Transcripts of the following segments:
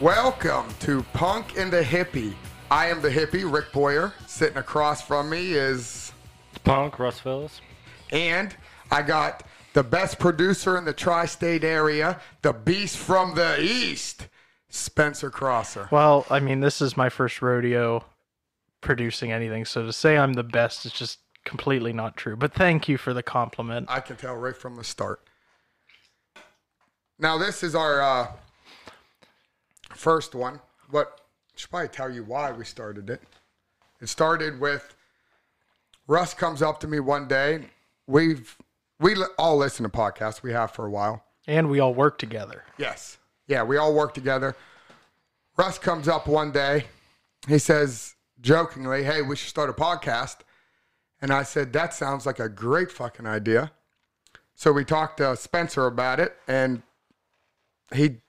Welcome to Punk and the Hippie. I am the hippie, Rick Boyer. Sitting across from me is, Punk, Russ Phillips. and I got the best producer in the tri state area, the beast from the east, Spencer Crosser. Well, I mean, this is my first rodeo producing anything, so to say I'm the best is just completely not true. But thank you for the compliment. I can tell right from the start. Now, this is our uh, first one. but I should probably tell you why we started it. It started with Russ comes up to me one day. We've we all listen to podcasts. We have for a while. And we all work together. Yes. Yeah, we all work together. Russ comes up one day. He says jokingly, Hey, we should start a podcast. And I said, That sounds like a great fucking idea. So we talked to Spencer about it and he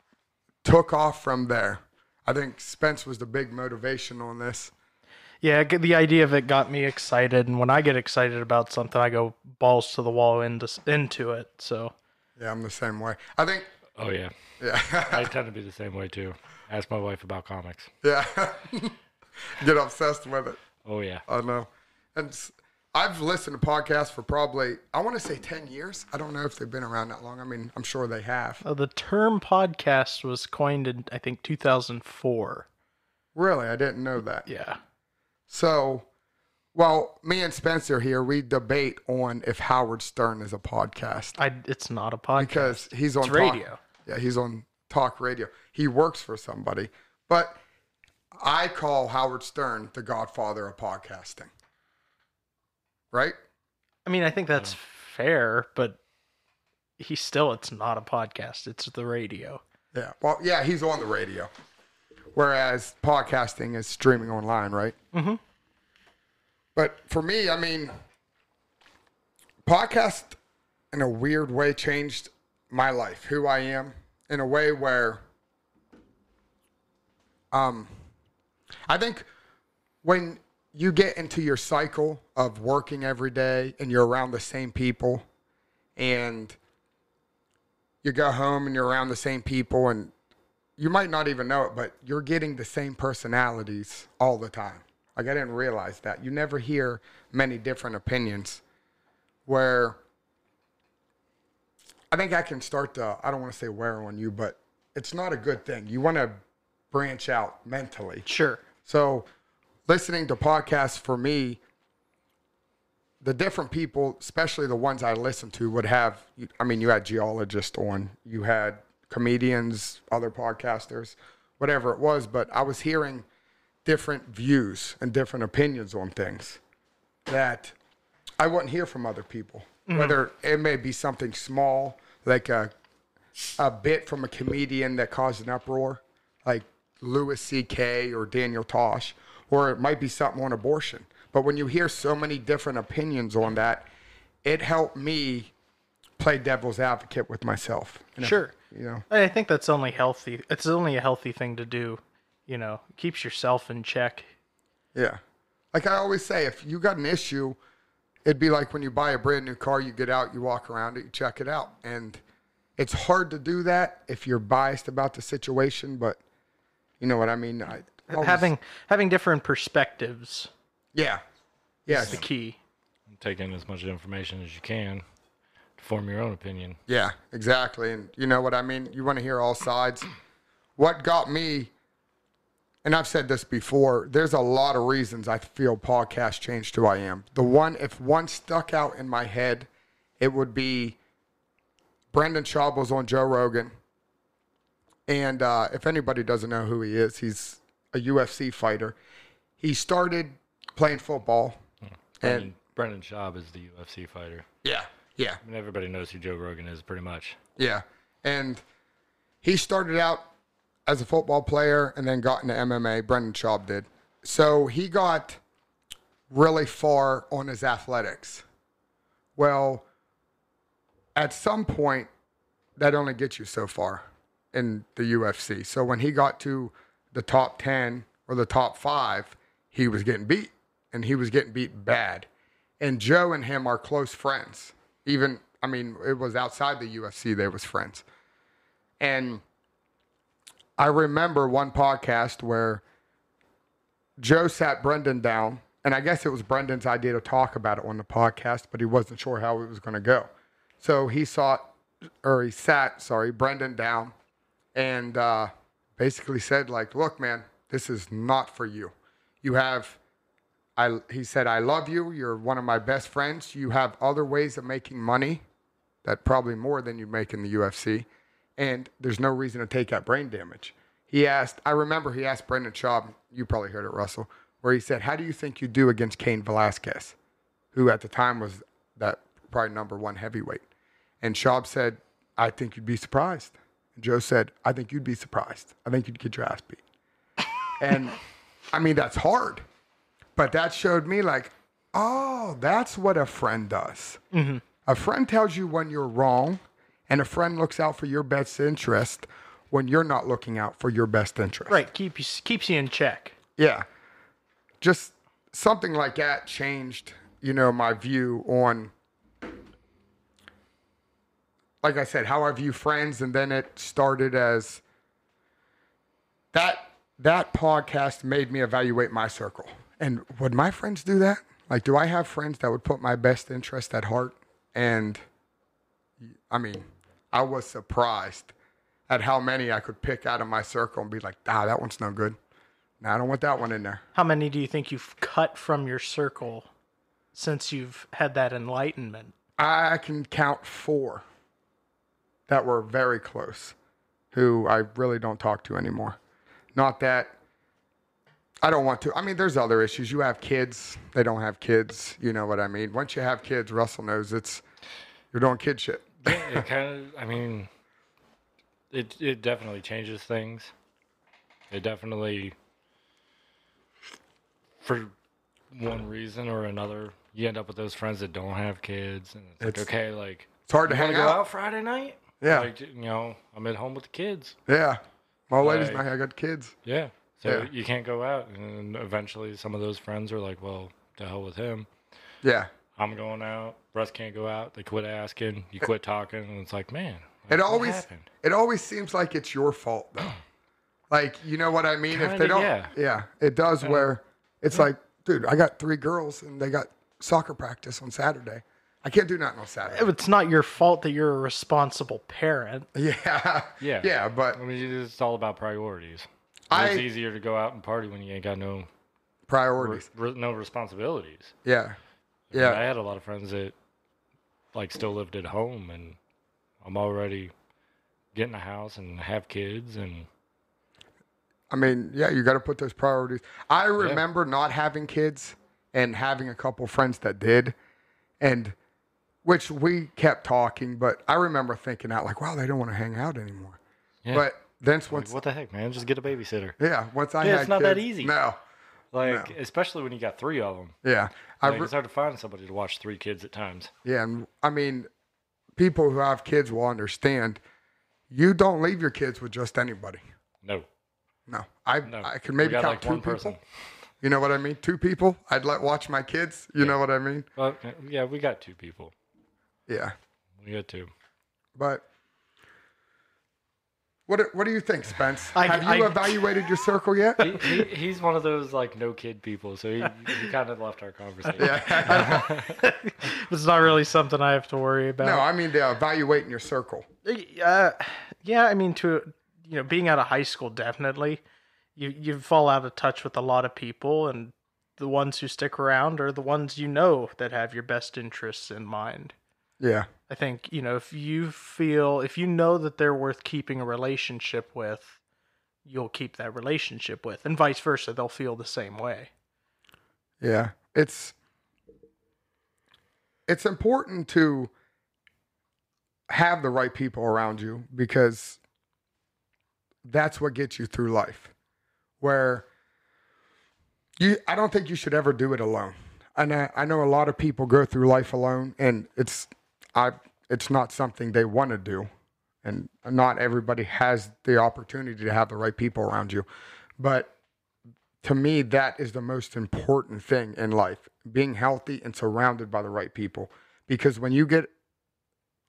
took off from there. I think Spence was the big motivation on this. Yeah, the idea of it got me excited, and when I get excited about something, I go balls to the wall into into it. So Yeah, I'm the same way. I think, Oh yeah, yeah, I tend to be the same way too. Ask my wife about comics. yeah. Get obsessed with it. Oh yeah, I know. And s- I've listened to podcasts for probably, I want to say 10 years. I don't know if they've been around that long. I mean, I'm sure they have. uh, the term podcast was coined in I think 2004. Really? I didn't know that. Yeah. So, well, me and Spencer here, we debate on if Howard Stern is a podcast I it's not a podcast. because he's on talk- radio. Yeah, he's on talk radio. He works for somebody. But I call Howard Stern the godfather of podcasting. Right? I mean, I think that's fair, but he still it's not a podcast. It's the radio. Yeah. Well, yeah, he's on the radio. Whereas podcasting is streaming online, right? Mm-hmm. But for me, I mean, podcast in a weird way changed my life, who I am, in a way where um I think when you get into your cycle of working every day and you're around the same people and you go home and you're around the same people and you might not even know it, but you're getting the same personalities all the time. Like I didn't realize that. You never hear many different opinions where I think I can start to I don't want to say wear on you, but it's not a good thing. You want to branch out mentally. Sure. So, listening to podcasts for me, the different people, especially the ones I listened to, would have. I mean, you had geologists on, you had comedians, other podcasters, whatever it was, but I was hearing different views and different opinions on things that I wouldn't hear from other people. Mm-hmm. Whether it may be something small, like a a bit from a comedian that caused an uproar, like Louis C.K. or Daniel Tosh, or it might be something on abortion. But when you hear so many different opinions on that, it helped me play devil's advocate with myself. And if- Sure. you know, I think that's only healthy. It's only a healthy thing to do. You know, keeps yourself in check. yeah. Like I always say, if you got an issue, it'd be like when you buy a brand new car, you get out, you walk around it, you check it out. And it's hard to do that if you're biased about the situation, but you know what I mean? I, always- having having different perspectives Yeah. yeah, is the key. take in as much information as you can to form your own opinion. Yeah, exactly. And you know what I mean? You want to hear all sides. What got me, and I've said this before, there's a lot of reasons I feel podcast changed who I am. The one, if one stuck out in my head, it would be Brendan Schaub was on Joe Rogan. And uh, if anybody doesn't know who he is, he's a UFC fighter. He started playing football. Hmm. Brendan, Brendan Schaub is the UFC fighter. Yeah, yeah. I mean, everybody knows who Joe Rogan is, pretty much. Yeah. And he started out as a football player and then got into MMA. Brendan Schaub did. So he got really far on his athletics. Well, at some point, that only gets you so far in the UFC. So when he got to the top 10 or the top five, he was getting beat and he was getting beat bad. And Joe and him are close friends. Even, I mean, it was outside the UFC, they was friends. And I remember one podcast where Joe sat Brendan down, and I guess it was Brendan's idea to talk about it on the podcast, but he wasn't sure how it was going to go. So he sought, or he sat, sorry, Brendan down, and uh, basically said, like, look, man, this is not for you. You have, I, he said, I love you. You're one of my best friends. You have other ways of making money that probably more than you make in the UFC. And there's no reason to take that brain damage. He asked, I remember he asked Brendan Schaub, you probably heard it, Russell, where he said, How do you think you do against Cain Velasquez, who at the time was that probably number one heavyweight? And Schaub said, I think you'd be surprised. And Joe said, I think you'd be surprised. I think you'd get your ass beat. and I mean, that's hard. But that showed me, like, oh, that's what a friend does. Mm-hmm. A friend tells you when you're wrong, and a friend looks out for your best interest when you're not looking out for your best interest. Right, keep keeps you in check. Yeah. Just something like that changed, you know, my view on like I said, how I view friends and then it started as that that podcast made me evaluate my circle. And would my friends do that? Like do I have friends that would put my best interest at heart? And I mean, I was surprised at how many I could pick out of my circle and be like, ah, that one's no good. No, I don't want that one in there. How many do you think you've cut from your circle since you've had that enlightenment? I can count four that were very close who I really don't talk to anymore. Not that I don't want to. I mean, there's other issues. You have kids, they don't have kids. You know what I mean? Once you have kids, Russell knows it's you're doing kid shit. Yeah, it kind of. I mean, it it definitely changes things. It definitely, for one reason or another, you end up with those friends that don't have kids, and it's, like, okay, like It's hard to hang out. out Friday night? Yeah. Like, you know, I'm at home with the kids. Yeah. My Like- like, I got kids. Yeah. So Yeah. you can't go out, and eventually some of those friends are like, "Well, to hell with him. Yeah. I'm going out. Russ can't go out." They quit asking. You quit talking, and it's like, man, like, It always happened? it always seems like it's your fault though. Like, you know what I mean? if they don't yeah. yeah, it does where it's like, dude, I got three girls and they got soccer practice on Saturday. I can't do nothing on Saturday. It's not your fault that you're a responsible parent. Yeah. Yeah. Yeah, but I mean, it's all about priorities. I- it's easier to go out and party when you ain't got no priorities. re- no responsibilities. Yeah. Yeah. I Yeah. had a lot of friends that like still lived at home, and I'm already getting a house and have kids, and I mean, yeah, you got to put those priorities. I remember not having kids and having a couple friends that did, and which we kept talking, but I remember thinking out like, wow, they don't want to hang out anymore. Yeah. But then like, once, what the heck, man? Just get a babysitter. yeah, once I Yeah, it's not that easy. No, Like, especially when you got three of them. yeah, I Like, re- it's hard to find somebody to watch three kids at times. yeah, and I mean, people who have kids will understand. You don't leave your kids with just anybody. No, No, I no. I can maybe count like, two people. person. You know what I mean? Two people. I'd let watch my kids. You know what I mean? Well, yeah, we got two people. Yeah. We got two. But what do- what do you think, Spence? I- Have you I- evaluated your circle yet? He, he, he's one of those like no kid people, so he, he kind of left our conversation. yeah. It's not really something I have to worry about. no, I mean the evaluating your circle. Uh, yeah, I mean, to you know, being out of high school, definitely, you you fall out of touch with a lot of people, and the ones who stick around are the ones you know that have your best interests in mind. Yeah. I think you know if you feel if you know that they're worth keeping a relationship with, you'll keep that relationship with, and vice versa. They'll feel the same way. Yeah. It's it's important to have the right people around you because that's what gets you through life. Where you I don't think you should ever do it alone. And I, I know a lot of people go through life alone and it's I it's not something they want to do. And not everybody has the opportunity to have the right people around you. But to me, that is the most important thing in life being healthy and surrounded by the right people. Because when you get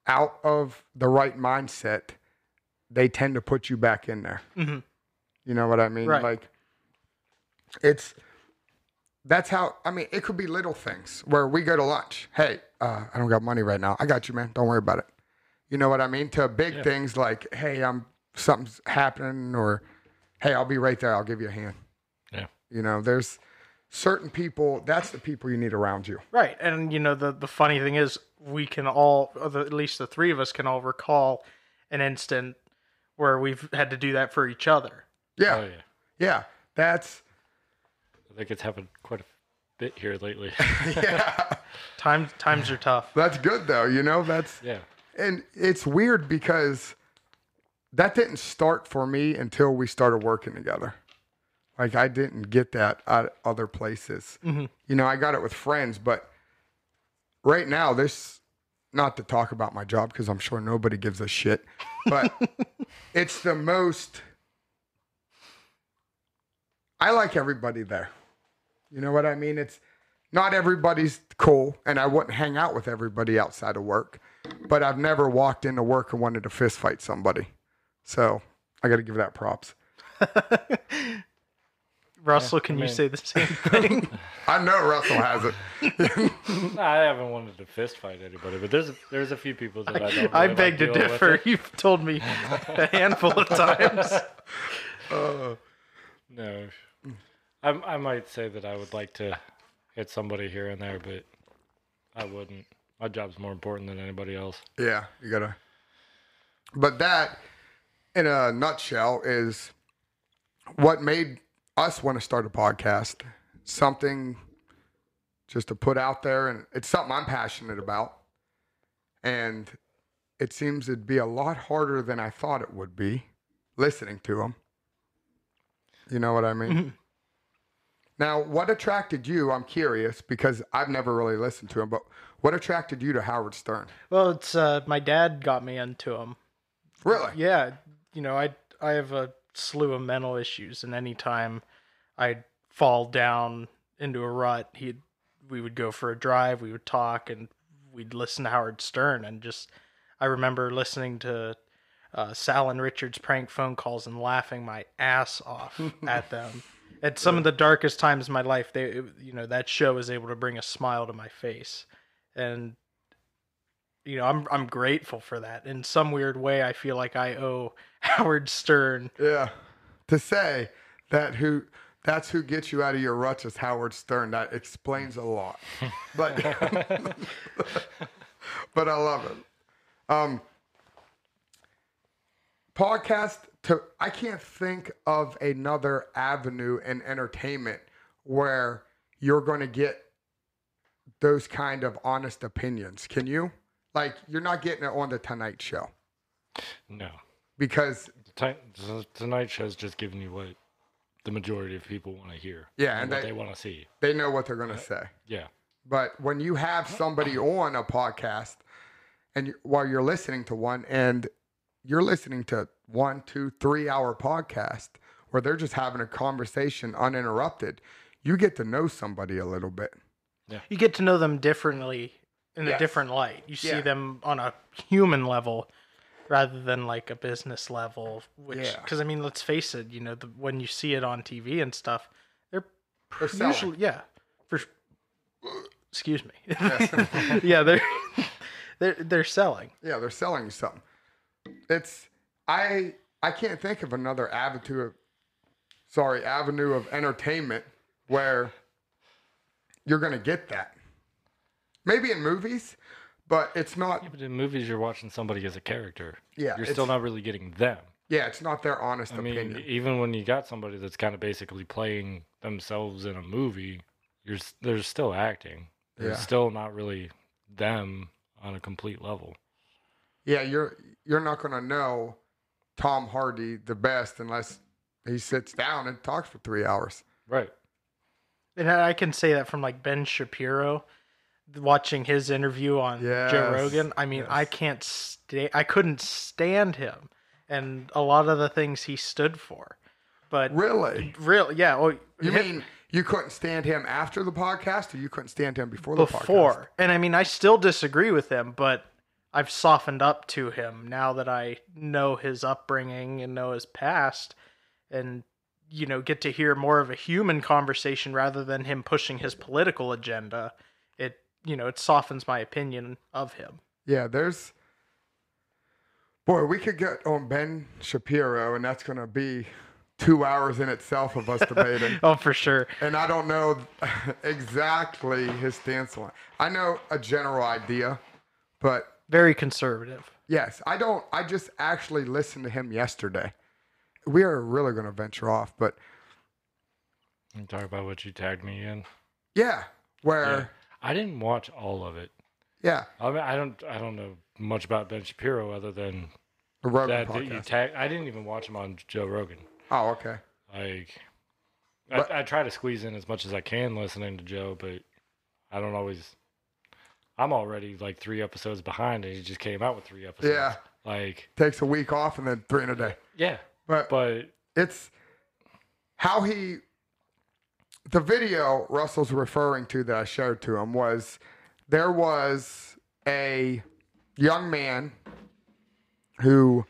out of the right mindset, they tend to put you back in there. Mhm. You know what I mean? Right. Like it's that's how I mean it could be little things where we go to lunch. Hey, uh, I don't got money right now. I got you, man. Don't worry about it. You know what I mean? To big Yeah. things like, hey, I'm something's happening or hey, I'll be right there. I'll give you a hand. Yeah. You know, there's certain people, that's the people you need around you. Right. And you know the the funny thing is we can all at least the three of us can all recall an instant where we've had to do that for each other. Yeah. Oh yeah. Yeah. That's I think it's happened quite a bit here lately. yeah. Times times are tough. That's good though, you know? That's yeah. and it's weird because that didn't start for me until we started working together. Like I didn't get that at other places. Mm-hmm. You know, I got it with friends, but right now, this not to talk about my job because I'm sure nobody gives a shit, but it's the most. I like everybody there. You know what I mean? It's not everybody's cool, and I wouldn't hang out with everybody outside of work. But I've never walked into work and wanted to fist fight somebody. So I got to give that props. Russell, can I you say the same thing? I know Russell has it. I haven't wanted to fist fight anybody, but there's there's a few people that I don't. Really I like beg to dealing differ. it. You've told me a handful of times. Uh, no, I I might say that I would like to hit somebody here and there, but I wouldn't. My job's more important than anybody else. Yeah, you gotta. But that, in a nutshell, is what made us want to start a podcast. Something just to put out there, and it's something I'm passionate about. And it seems it'd be a lot harder than I thought it would be listening to them. You know what I mean? Now, what attracted you? I'm curious because I've never really listened to him, but what attracted you to Howard Stern? Well, it's uh, my dad got me into him. Really? Yeah, you know, I I have a slew of mental issues, and anytime I'd fall down into a rut, he we would go for a drive, we would talk, and we'd listen to Howard Stern, and just I remember listening to uh, Sal and Richard's prank phone calls and laughing my ass off at them. At some of the darkest times in my life, they you know that show was able to bring a smile to my face, and you know, I'm I'm grateful for that. In some weird way, I feel like I owe Howard Stern. Yeah. To say that who that's who gets you out of your ruts is Howard Stern. That explains a lot. But but I love it. Um podcast to I can't think of another avenue in entertainment where you're going to get those kind of honest opinions. Can you? Like you're not getting it on the Tonight Show No, because Ti- t- Tonight show's just giving you what the majority of people want to hear. Yeah, and what they- they want to see. they know what they're going to uh, say. Yeah, But when you have somebody on a podcast and you, while you're listening to one and you're listening to one, two, three hour podcast where they're just having a conversation uninterrupted, you get to know somebody a little bit. Yeah. You get to know them differently in a different light. You see Yeah. them on a human level rather than like a business level. Which, Yeah. because I mean, let's face it. You know, the, when you see it on TV and stuff, they're They're selling. usually yeah. For excuse me, yeah, they're they're they're selling. Yeah, they're selling you something. It's I I can't think of another avenue of sorry, avenue of entertainment where you're gonna get that. Maybe in movies, but it's not Yeah, but in movies, you're watching somebody as a character. Yeah, you're still not really getting them. yeah, it's not their honest I mean, opinion. even when you got somebody that's kind of basically playing themselves in a movie, you're they're still acting. They're Yeah. still not really them on a complete level. Yeah, you're you're not gonna know Tom Hardy the best unless he sits down and talks for three hours. Right. And I can say that from like Ben Shapiro, watching his interview on Joe Rogan. I mean, I can't stay. I couldn't stand him, and a lot of the things he stood for. But Really? real, yeah. Well, You him- mean you couldn't stand him after the podcast, or you couldn't stand him before the podcast? before? And I mean, I still disagree with him, but I've softened up to him now that I know his upbringing and know his past, and you know get to hear more of a human conversation rather than him pushing his political agenda, it you know it softens my opinion of him. Yeah, there's. Boy, we could get on Ben Shapiro, and that's going to be two hours in itself of us debating. Oh, for sure. and I don't know exactly his stance on it. I know a general idea, but Very conservative. yes, I don't. I just actually listened to him yesterday. We are really going to venture off, but You talk about what you tagged me in. yeah, where Yeah. I didn't watch all of it. yeah, I mean, I don't, I don't know much about Ben Shapiro other than the Rogan that, that you tag. I didn't even watch him on Joe Rogan. oh, okay. Like, But- I, I try to squeeze in as much as I can listening to Joe, but I don't always. I'm already like three episodes behind, and he just came out with three episodes. Yeah. Like, Takes a week off and then three in a day. yeah, But but it's how he the video Russell's referring to that I showed to him was there was a young man who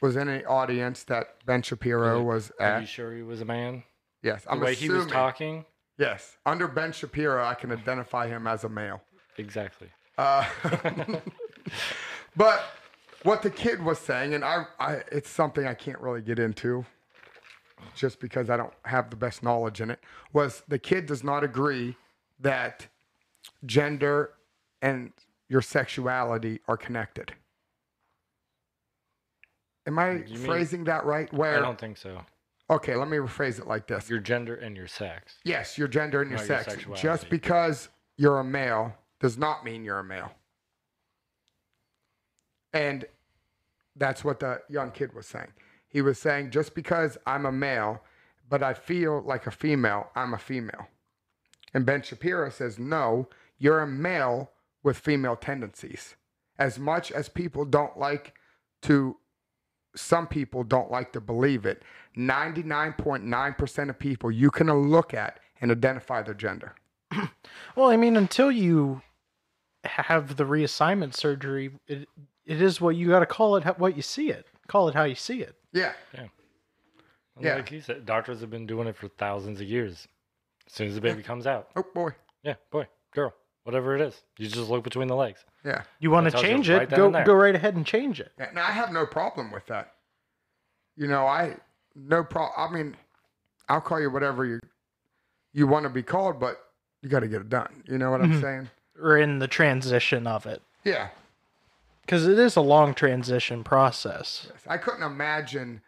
was in an audience that Ben Shapiro was at. are you sure he was a man? Yes, I'm the way he was talking. Yes, under Ben Shapiro, I can identify him as a male. Exactly. Uh, but what the kid was saying, and I, I, it's something I can't really get into, just because I don't have the best knowledge in it. Was the kid does not agree that gender and your sexuality are connected. Am I You mean- phrasing that right? Where I don't think so. okay, let me rephrase it like this. Your gender and your sex. Yes, your gender and your Not sex. sexuality. Just because you're a male does not mean you're a male. And that's what the young kid was saying. He was saying, just because I'm a male, but I feel like a female, I'm a female. And Ben Shapiro says, no, you're a male with female tendencies. As much as people don't like to, some people don't like to believe it, 99.9% of people you can look at and identify their gender. Well, I mean, until you have the reassignment surgery, it it is what you got to call it what you see it. Call it how you see it. Yeah. And Yeah. Like he said, doctors have been doing it for thousands of years. As soon as the baby comes out, Oh, boy. yeah, boy, girl, whatever it is, you just look between the legs. Yeah. You want to change right it? then Go go right ahead and change it. And I have no problem with that. You know, I no problem. I mean, I'll call you whatever you you want to be called, but you got to get it done. You know what I'm mm-hmm. saying? Or in the transition of it, Yeah. because it is a long transition process. I couldn't imagine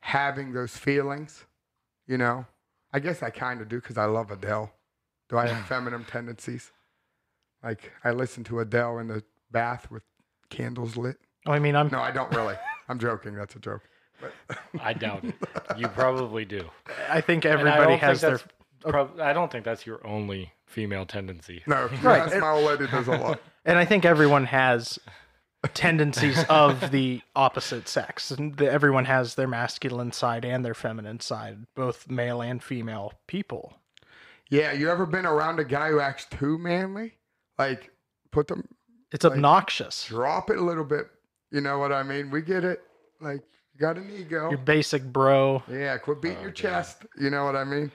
having those feelings. You know, I guess I kind of do because I love Adele. Do I have feminine tendencies? Like I listen to Adele in the bath with candles lit. Oh, I mean, I'm No, I don't really. I'm joking. That's a joke. I doubt it. You probably do. I think And I everybody has think their that's prob- I don't think that's your only female tendency. No, Right. yes, my old lady does a lot. and I think everyone has tendencies of the opposite sex. And the, everyone has their masculine side and their feminine side, both male and female people. Yeah, you ever been around a guy who acts too manly? Like, put them, It's obnoxious. drop it a little bit. You know what I mean? We get it. Like, you got an ego. Your basic bro. Yeah, quit beating Oh, your God. chest. You know what I mean?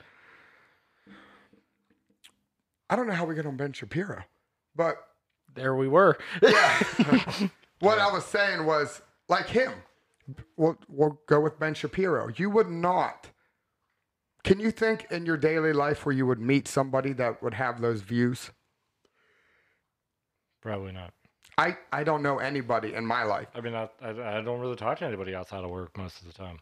I don't know how we get on Ben Shapiro, but There we were. yeah. what I was saying was like him. We'll, we'll go with Ben Shapiro. You would not. Can you think in your daily life where you would meet somebody that would have those views? Probably not. I, I don't know anybody in my life. I mean, I, I, I don't really talk to anybody outside of work most of the time.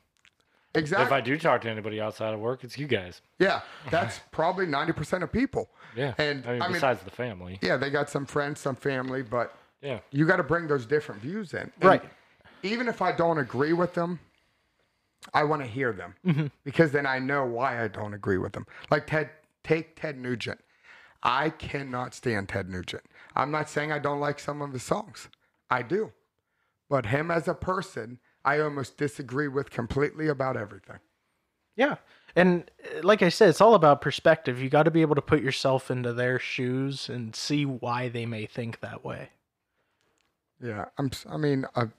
Exactly. If I do talk to anybody outside of work, it's you guys. yeah, that's probably 90% of people. Yeah. And, I mean, I mean- besides the family. Yeah, they got some friends, some family, but Yeah. you got to bring those different views in. And Right. Even if I don't agree with them, I want to hear them mm-hmm. because then I know why I don't agree with them. Like Ted, take Ted Nugent. I cannot stand Ted Nugent. I'm not saying I don't like some of his songs. I do. But him as a person, I almost disagree with completely about everything. Yeah. And uh, like I said, it's all about perspective. You got to be able to put yourself into their shoes and see why they may think that way. Yeah, I'm. I mean, a,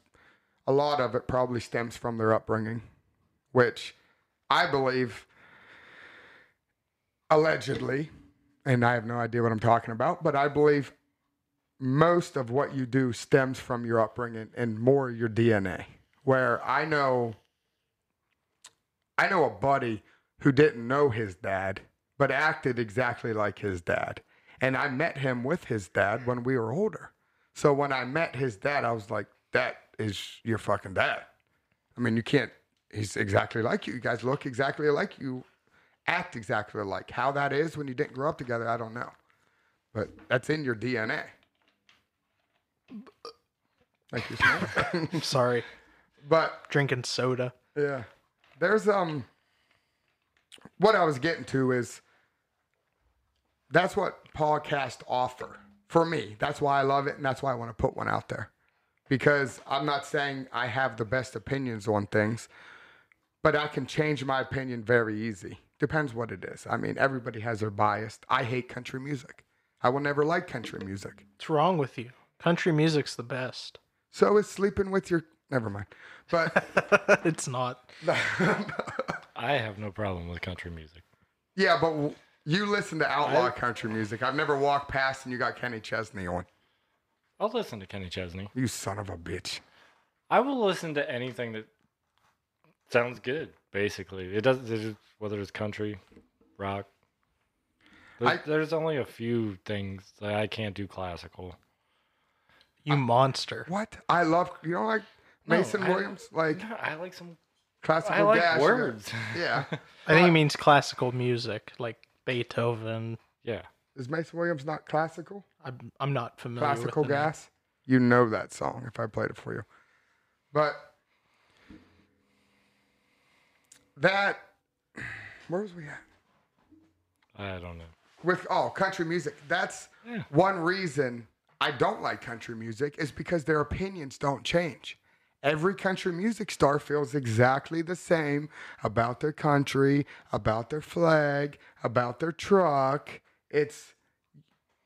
a lot of it probably stems from their upbringing, which I believe, allegedly, and I have no idea what I'm talking about, but I believe most of what you do stems from your upbringing and more your DNA. Where I know, I know a buddy who didn't know his dad, but acted exactly like his dad. And I met him with his dad when we were older. So when I met his dad, I was like, that is your fucking dad. I mean, you can't, he's exactly like you. You guys look exactly like you, act exactly alike. How that is when you didn't grow up together, I don't know. But that's in your DNA. Thank you, sorry. But Drinking soda. yeah. There's um what I was getting to is that's what podcasts offer for me. That's why I love it and that's why I want to put one out there. Because I'm not saying I have the best opinions on things, but I can change my opinion very easy. Depends what it is. I mean, everybody has their bias. I hate country music. I will never like country music. What's wrong with you? Country music's the best. So is sleeping with your never mind. But it's not. I have no problem with country music. Yeah, but w- you listen to outlaw country music. I've never walked past and you got Kenny Chesney on. I'll listen to Kenny Chesney. You son of a bitch. I will listen to anything that sounds good. Basically, it doesn't it is- whether it's country, rock. There's, I- there's only a few things that I can't do classical. You monster. What? I love you know like No, Mason I- Williams, like No, I like some. classical I like gas. words. Yeah. I think he means classical music, like Beethoven. Yeah, Is Mason Williams not classical? I'm, I'm not familiar Classical with the name. gas? You know that song if I played it for you. But that where was we at? I don't know. with oh country music that's Yeah. one reason i don't like country music is because their opinions don't change every country music star feels exactly the same about their country about their flag about their truck. It's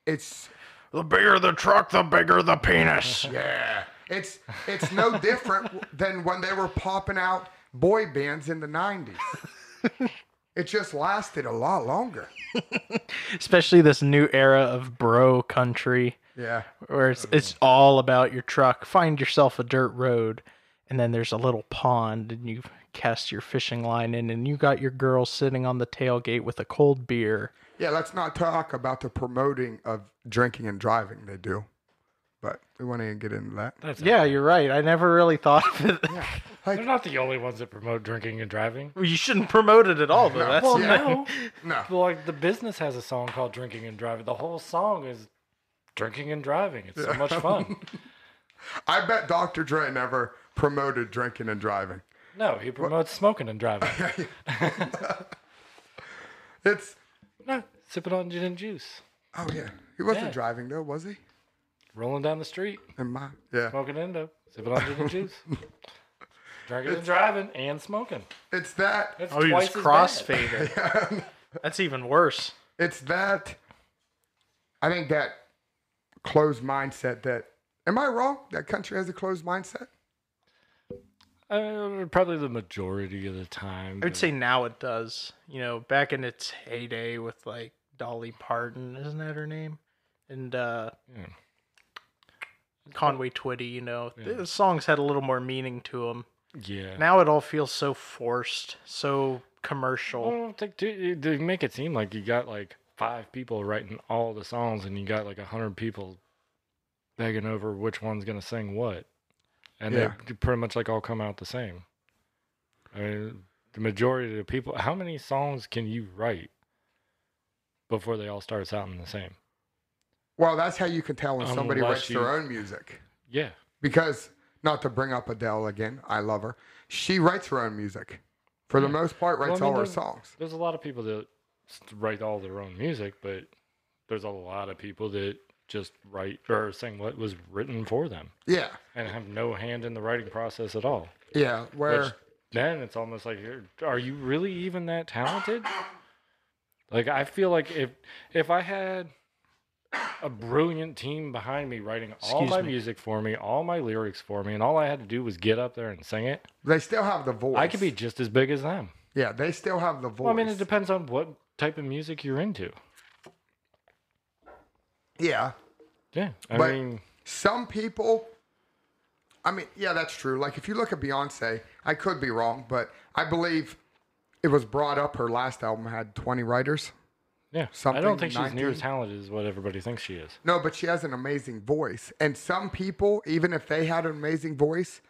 it's The bigger the truck, the bigger the penis. yeah. It's it's no different than when they were popping out boy bands in the 90s it just lasted a lot longer. Especially this new era of bro country, yeah where it's mm-hmm. it's all about your truck. Find yourself a dirt road, and then there's a little pond, and you cast your fishing line in, and you got your girl sitting on the tailgate with a cold beer. Yeah, let's not talk about the promoting of drinking and driving they do. But we won't even get into that. That's Yeah, you're right. I never really thought of it. They're not the only ones that promote drinking and driving. you shouldn't promote it at all, though. That's Well, Yeah. no. No. Like the business has a song called "Drinking and Driving." The whole song is drinking and driving. It's so much fun. I bet Dr. Dre never promoted drinking and driving. No, he promotes smoking and driving. It's no, sipping on gin and juice, oh yeah. He wasn't Yeah. driving though, was he? rolling down the street, In my yeah. smoking endo, sipping on gin and juice, drinking and driving, and smoking. It's that That's Oh, he was twice as bad. crossfaded. That's even worse. it's that I think that closed mindset that am I wrong? That country has a closed mindset? Uh, probably the majority of the time. I would say now it does. You know, back in its heyday with like Dolly Parton, isn't that her name? And uh Yeah. Conway Twitty, you know, the songs had a little more meaning to them. yeah. Now it all feels so forced, so commercial. Well, they, they they make it seem like you got like five people writing all the songs, and you got like a hundred people begging over which one's gonna sing what, and Yeah. they pretty much like all come out the same. I mean, the majority of the people. How many songs can you write before they all start sounding the same? Well, that's how you can tell when somebody writes you- their own music. Yeah, because not to bring up Adele again, I love her. She writes her own music. For the most part, Well, I writes mean, all her songs. there's a lot of people that write all their own music, but there's a lot of people that just write or sing what was written for them. Yeah, and have no hand in the writing process at all. yeah. Where Which then it's almost like, you're- are you really even that talented? Like I feel like if if I had a brilliant team behind me writing all Excuse my me. music for me, all my lyrics for me, and all I had to do was get up there and sing it, they still have the voice. I could be just as big as them. Yeah, they still have the voice. Well, I mean, it depends on what type of music you're into. yeah, Yeah, I But- mean, some people. I mean, yeah, that's true. Like if you look at Beyonce, I could be wrong, but I believe it was brought up her last album had 20 writers. yeah. I don't think she's near as talented as what everybody thinks she is. No, but she has an amazing voice. And some people, even if they had an amazing voice,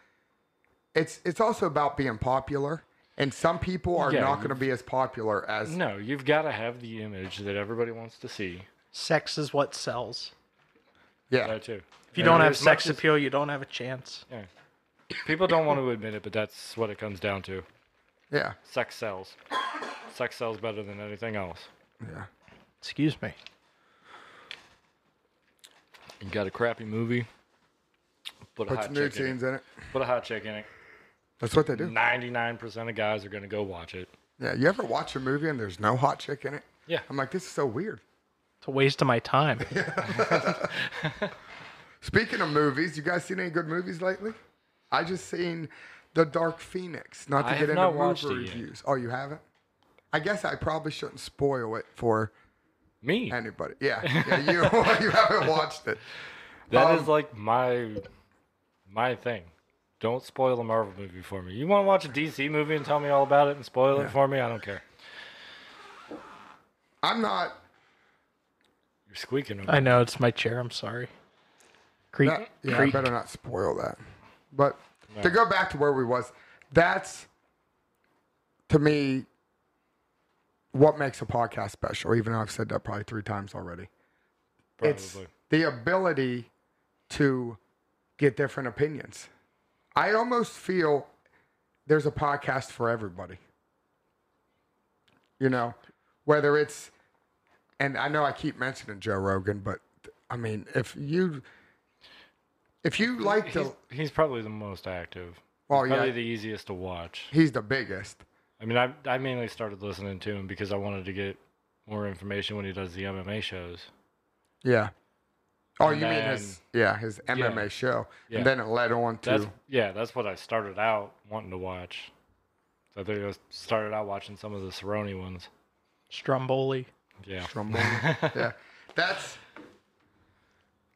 it's it's also about being popular. And some people are Yeah, not going to be as popular as No, you've got to have the image that everybody wants to see. Sex is what sells. yeah. That too. If you And don't have sex as- appeal, you don't have a chance. Yeah. People don't want to admit it, but that's what it comes down to. Yeah. Sex sells. Sex sells better than anything else. Yeah. Excuse me. You got a crappy movie. Put a Put hot some nude chick in scenes it. in it. Put a hot chick in it. That's what they do. Ninety-nine percent of guys are gonna go watch it. Yeah. You ever watch a movie and there's no hot chick in it? Yeah. I'm like, this is so weird. It's a waste of my time. Speaking of movies, you guys seen any good movies lately? I just seen The Dark Phoenix. Not to I get into not movie watched reviews. Oh, you haven't? I guess I probably shouldn't spoil it for Me. anybody. Yeah, yeah you you haven't watched it. That is Um, like my my thing. Don't spoil a Marvel movie for me. You want to watch a DC movie and tell me all about it and spoil it for me? I don't care. I'm not. You're squeaking. over I know it's my chair. I'm sorry. Creep. That, yeah, I better not spoil that. But to go back to where we was, that's to me what makes a podcast special. Even though I've said that probably three times already. It's the ability to get different opinions. I almost feel there's a podcast for everybody. You know, whether it's, and I know I keep mentioning Joe Rogan, but I mean, if you, if you like He's, to, he's probably the most active. well, Probably yeah, the easiest to watch. he's the biggest. I mean, I I mainly started listening to him because I wanted to get more information when he does the MMA shows. Yeah. Oh, And you mean his, yeah, his MMA show. Yeah. And then it led on to, That's yeah, that's what I started out wanting to watch. So I think I started out watching some of the Cerrone ones. Stromboli. Yeah. Stromboli. yeah, that's.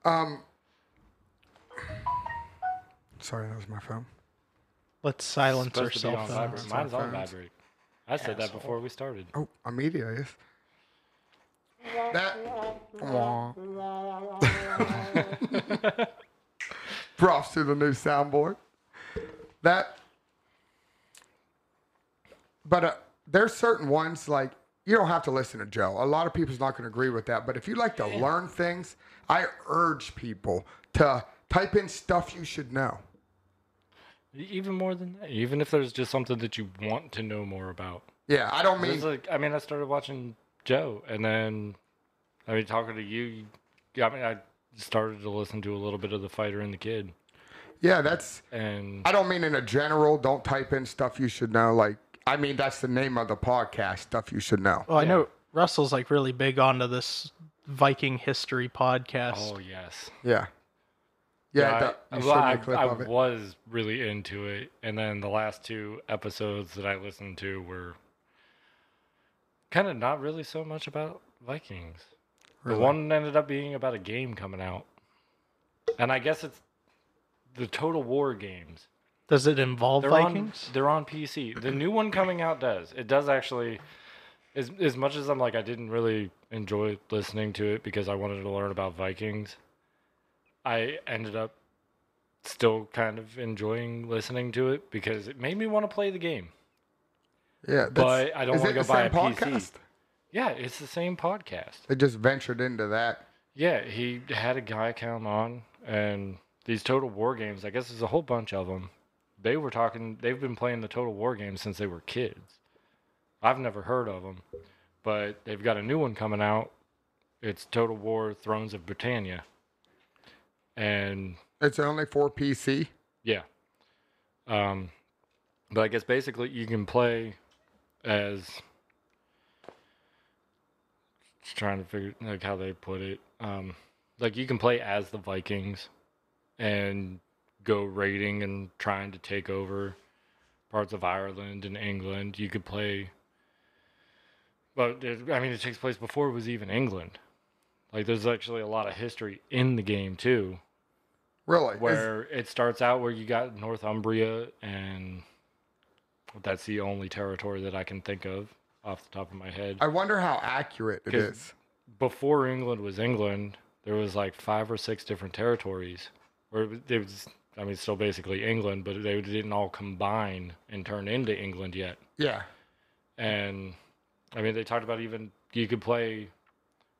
Um. Sorry, that was my phone. Let's silence our Supposed to be cell phones. Mine's on vibrate. I said that before we started. Oh, a media is. That. Props to the new soundboard. That. But uh, there's certain ones like you don't have to listen to Joe. A lot of people's not going to agree with that. But if you like to learn things, I urge people to type in stuff you should know. Even more than that, even if there's just something that you want to know more about. Yeah, I don't mean like, I mean, I started watching Joe, and then, I mean, talking to you, you yeah, I mean, I started to listen to a little bit of the fighter and the kid, yeah, that's and I don't mean in a general, don't type in stuff you should know. Like, I mean, that's the name of the podcast, stuff you should know. Well, I know Russell's like really big onto this Viking history podcast. oh yes, Yeah. Yeah, I, that- you showed me I, a clip I of it. was really into it, and then the last two episodes that I listened to were kind of not really so much about Vikings. The one ended up being about a game coming out, and I guess it's the Total War games. Does it involve They're Vikings? on they're on PC. The new one coming out does. It does actually. As as much as I'm like I didn't really enjoy listening to it because I wanted to learn about Vikings. I ended up still kind of enjoying listening to it because it made me want to play the game. Yeah, but I don't is wanna go the buy same a PC. podcast? Yeah, it's the same podcast. They just ventured into that. Yeah, he had a guy come on, and these Total War games. I guess there's a whole bunch of them. They were talking. They've been playing the Total War games since they were kids. I've never heard of them, but they've got a new one coming out. It's Total War: Thrones of Britannia, and It's only for PC. yeah. Um, but I guess basically you can play as. Trying to figure like how they put it. Um, like you can play as the Vikings, and go raiding and trying to take over parts of Ireland and England. You could play, but it, I mean, it takes place before it was even England. Like, there's actually a lot of history in the game too, Really? Is- where it starts out where you got Northumbria, and that's the only territory that I can think of off the top of my head. I wonder how accurate it 'Cause- is. before England was England, there was like five or six different territories, where it was. I mean, still basically England, but they didn't all combine and turn into England yet. Yeah. And I mean, they talked about even you could play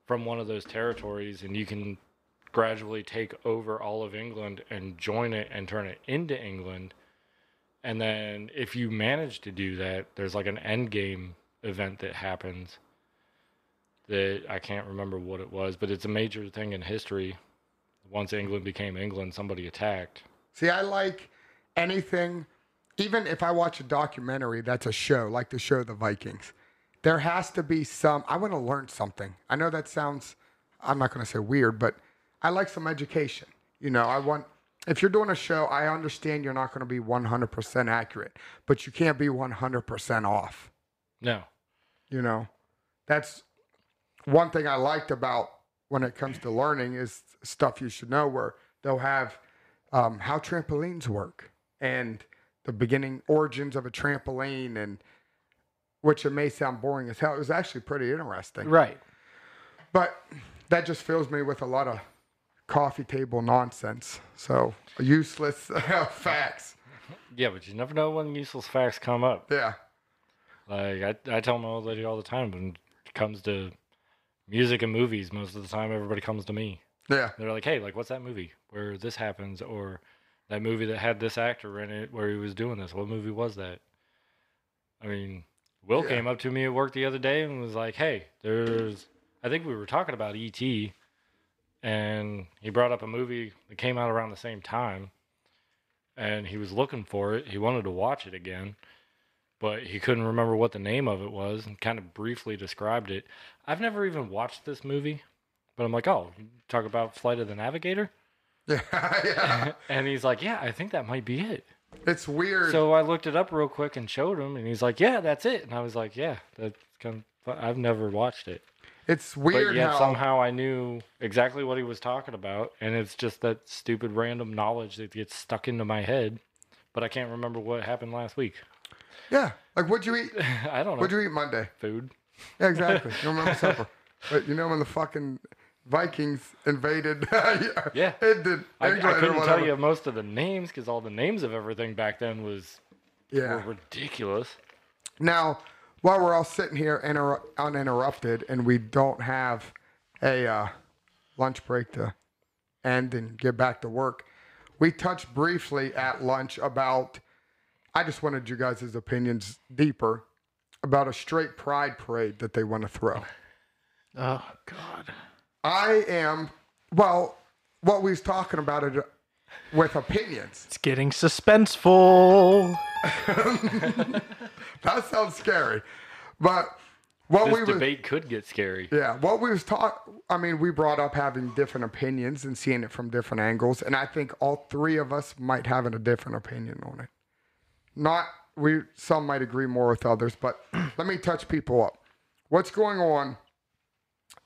from one of those territories, and you can gradually take over all of England and join it and turn it into England. And then if you manage to do that, there's like an end game event that happens that I can't remember what it was, but it's a major thing in history. Once England became England, somebody attacked. See, I like anything, even if I watch a documentary that's a show, like the show The Vikings, there has to be some, I want to learn something. I know that sounds, I'm not going to say weird, but I like some education. You know, I want, if you're doing a show, I understand you're not going to be 100% accurate, but you can't be 100% off. No. You know, that's one thing I liked about when it comes to learning is stuff you should know where they'll have um, how trampolines work and the beginning origins of a trampoline and which it may sound boring as hell. It was actually pretty interesting. Right. But that just fills me with a lot of coffee table nonsense. So useless uh, facts. Yeah, but you never know when useless facts come up. Yeah. Like I, I tell my old lady all the time when it comes to music and movies, most of the time everybody comes to me. Yeah. They're like, "Hey, like what's that movie where this happens or that movie that had this actor in it where he was doing this? What movie was that?" I mean, Will Yeah. came up to me at work the other day and was like, "Hey, there's I think we were talking about ET and he brought up a movie that came out around the same time and he was looking for it. He wanted to watch it again." But he couldn't remember what the name of it was and kind of briefly described it. I've never even watched this movie, but I'm like, oh, talk about Flight of the Navigator? Yeah. yeah. And he's like, yeah, I think that might be it. It's weird. So I looked it up real quick and showed him, and he's like, yeah, that's it. And I was like, yeah, that's kind of, I've never watched it. It's weird. But yet how somehow I knew exactly what he was talking about, and it's just that stupid random knowledge that gets stuck into my head, but I can't remember what happened last week. Yeah. Like what'd you eat? I don't know. What'd you eat Monday? Food. Yeah, exactly. You remember supper. But you know when the fucking Vikings invaded Yeah. it did I, I couldn't tell you most of the names because all the names of everything back then was Yeah. were ridiculous. Now, while we're all sitting here inter- uninterrupted and we don't have a uh, lunch break to end and get back to work, we touched briefly at lunch about. I just wanted you guys' opinions deeper about a straight pride parade that they want to throw. Oh God. I am, well, what we was talking about it with opinions. It's getting suspenseful. That sounds scary. But what This we was, debate could get scary. yeah, what we was taught, I mean, we brought up having different opinions and seeing it from different angles. And I think all three of us might have a different opinion on it. Not, we, some might agree more with others, but let me touch people up. What's going on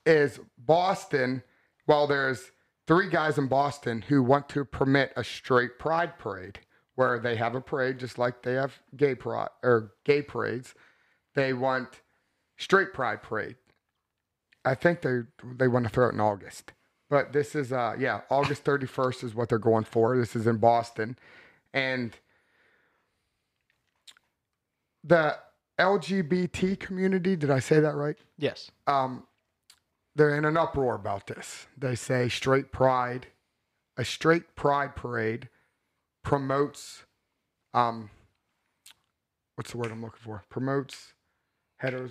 is Boston, While there's three guys in Boston who want to permit a straight pride parade where they have a parade just like they have gay pride or gay parades. They want straight pride parade. I think they they want to throw it in August. But this is uh yeah, August 31st is what they're going for. This is in Boston. And the LGBT community, did I say that right? Yes. um, they're in an uproar about this. They say straight pride, a straight pride parade promotes, um, what's the word I'm looking for? Promotes hetero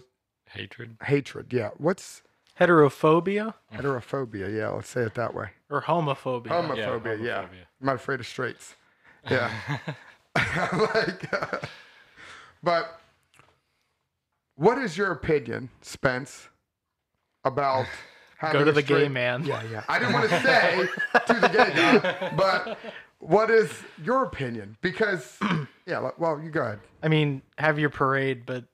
Hatred. hatred. Yeah. What's Heterophobia heterophobia? Yeah. Let's say it that way. or homophobia? Homophobia. Yeah. homophobia. I'm not afraid of straights. Yeah. like, uh, but what is your opinion, Spence, about having Go to a the gay man. Yeah, yeah. I didn't want to say to the gay guy, but what is your opinion? Because Yeah. Well, you go ahead. I mean, have your parade, but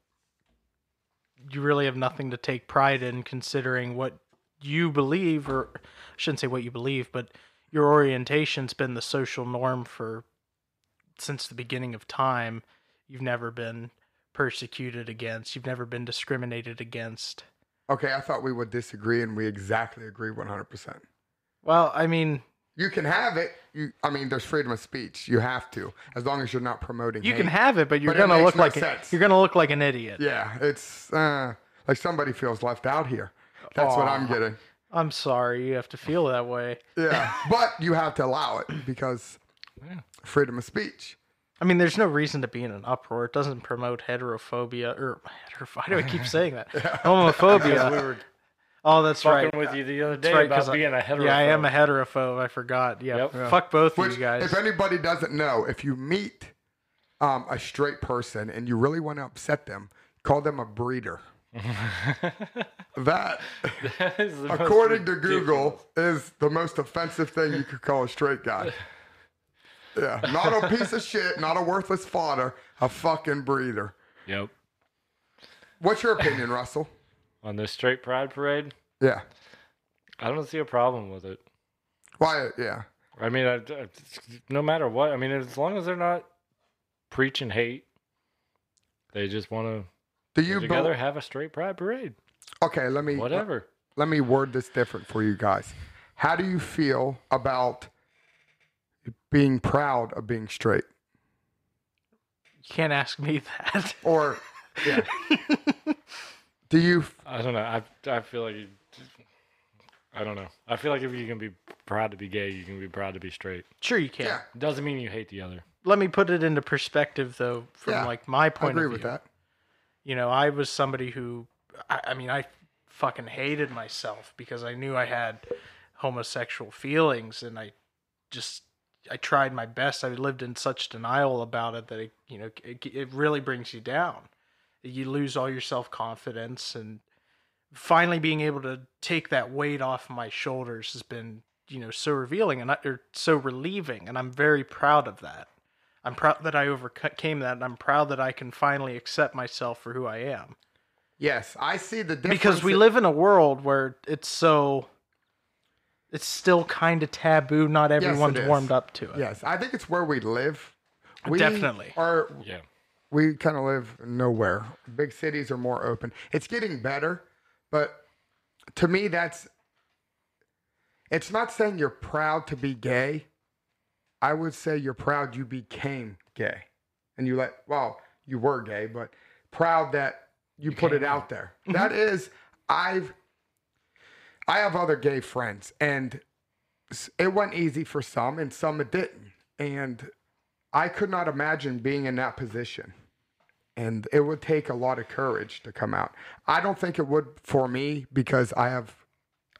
you really have nothing to take pride in considering what you believe, or I shouldn't say what you believe, but your orientation's been the social norm for since the beginning of time. You've never been persecuted against, you've never been discriminated against. Okay, I thought we would disagree, and we exactly agree 100%. Well, I mean, You can have it. You, I mean, there's freedom of speech. You have to, as long as you're not promoting. you hate. can have it, but you're But gonna look no like sense. you're gonna look like an idiot. Yeah, it's uh, like somebody feels left out here. That's what I'm getting. I'm sorry you have to feel that way. Yeah, but you have to allow it because Yeah. freedom of speech. I mean, there's no reason to be in an uproar. It doesn't promote heterophobia or hetero, why do I keep saying that? Homophobia. we were oh, that's fucking right. with you the other day right, about I- being a hetero. Yeah, I am a heterophobe. I forgot. Yeah, Yep. f- fuck both of you guys. if anybody doesn't know, if you meet um, a straight person and you really want to upset them, call them a breeder. that, according to Google, is the most offensive thing you could call a straight guy. Yeah, not a piece of shit, not a worthless fodder, a fucking breeder. Yep. What's your opinion, Russell? On this straight pride parade, Yeah. I don't see a problem with it. Why? Yeah. I mean, I, I- no matter what, I mean, as long as they're not preaching hate, they just want to Do you together have a straight pride parade. Okay, let me Whatever. let me word this different for you guys. How do you feel about being proud of being straight? you can't ask me that. Or yeah. do you I don't know. I I feel like you, I don't know. I feel like if you can be proud to be gay, you can be proud to be straight. sure, you can. Yeah, Doesn't mean you hate the other. Let me put it into perspective, though, from Yeah, like my I point agree of with that. you know, I was somebody who, I, I mean, I fucking hated myself because I knew I had homosexual feelings, and I just, I tried my best. I lived in such denial about it that it, you know, it, it really brings you down. You lose all your self confidence, and finally being able to take that weight off my shoulders has been, you know, so revealing and or so relieving, and I'm very proud of that. I'm proud that I overcame that, and I'm proud that I can finally accept myself for who I am. Yes, I see the difference. Because we live in a world where it's so, it's still kind of taboo. Not everyone's is. warmed up to it. Yes, I think it's where we live. We Definitely. Are Yeah. we kind of live nowhere. Big cities are more open. It's getting better, but to me, that's. It's not saying you're proud to be gay. I would say you're proud you became gay, and you let. Well, you were gay, but proud that you, put it out there. Mm-hmm. That is, I've. I have other gay friends, and it went easy for some, and some it didn't, and I could not imagine being in that position and it would take a lot of courage to come out. I don't think it would for me because I have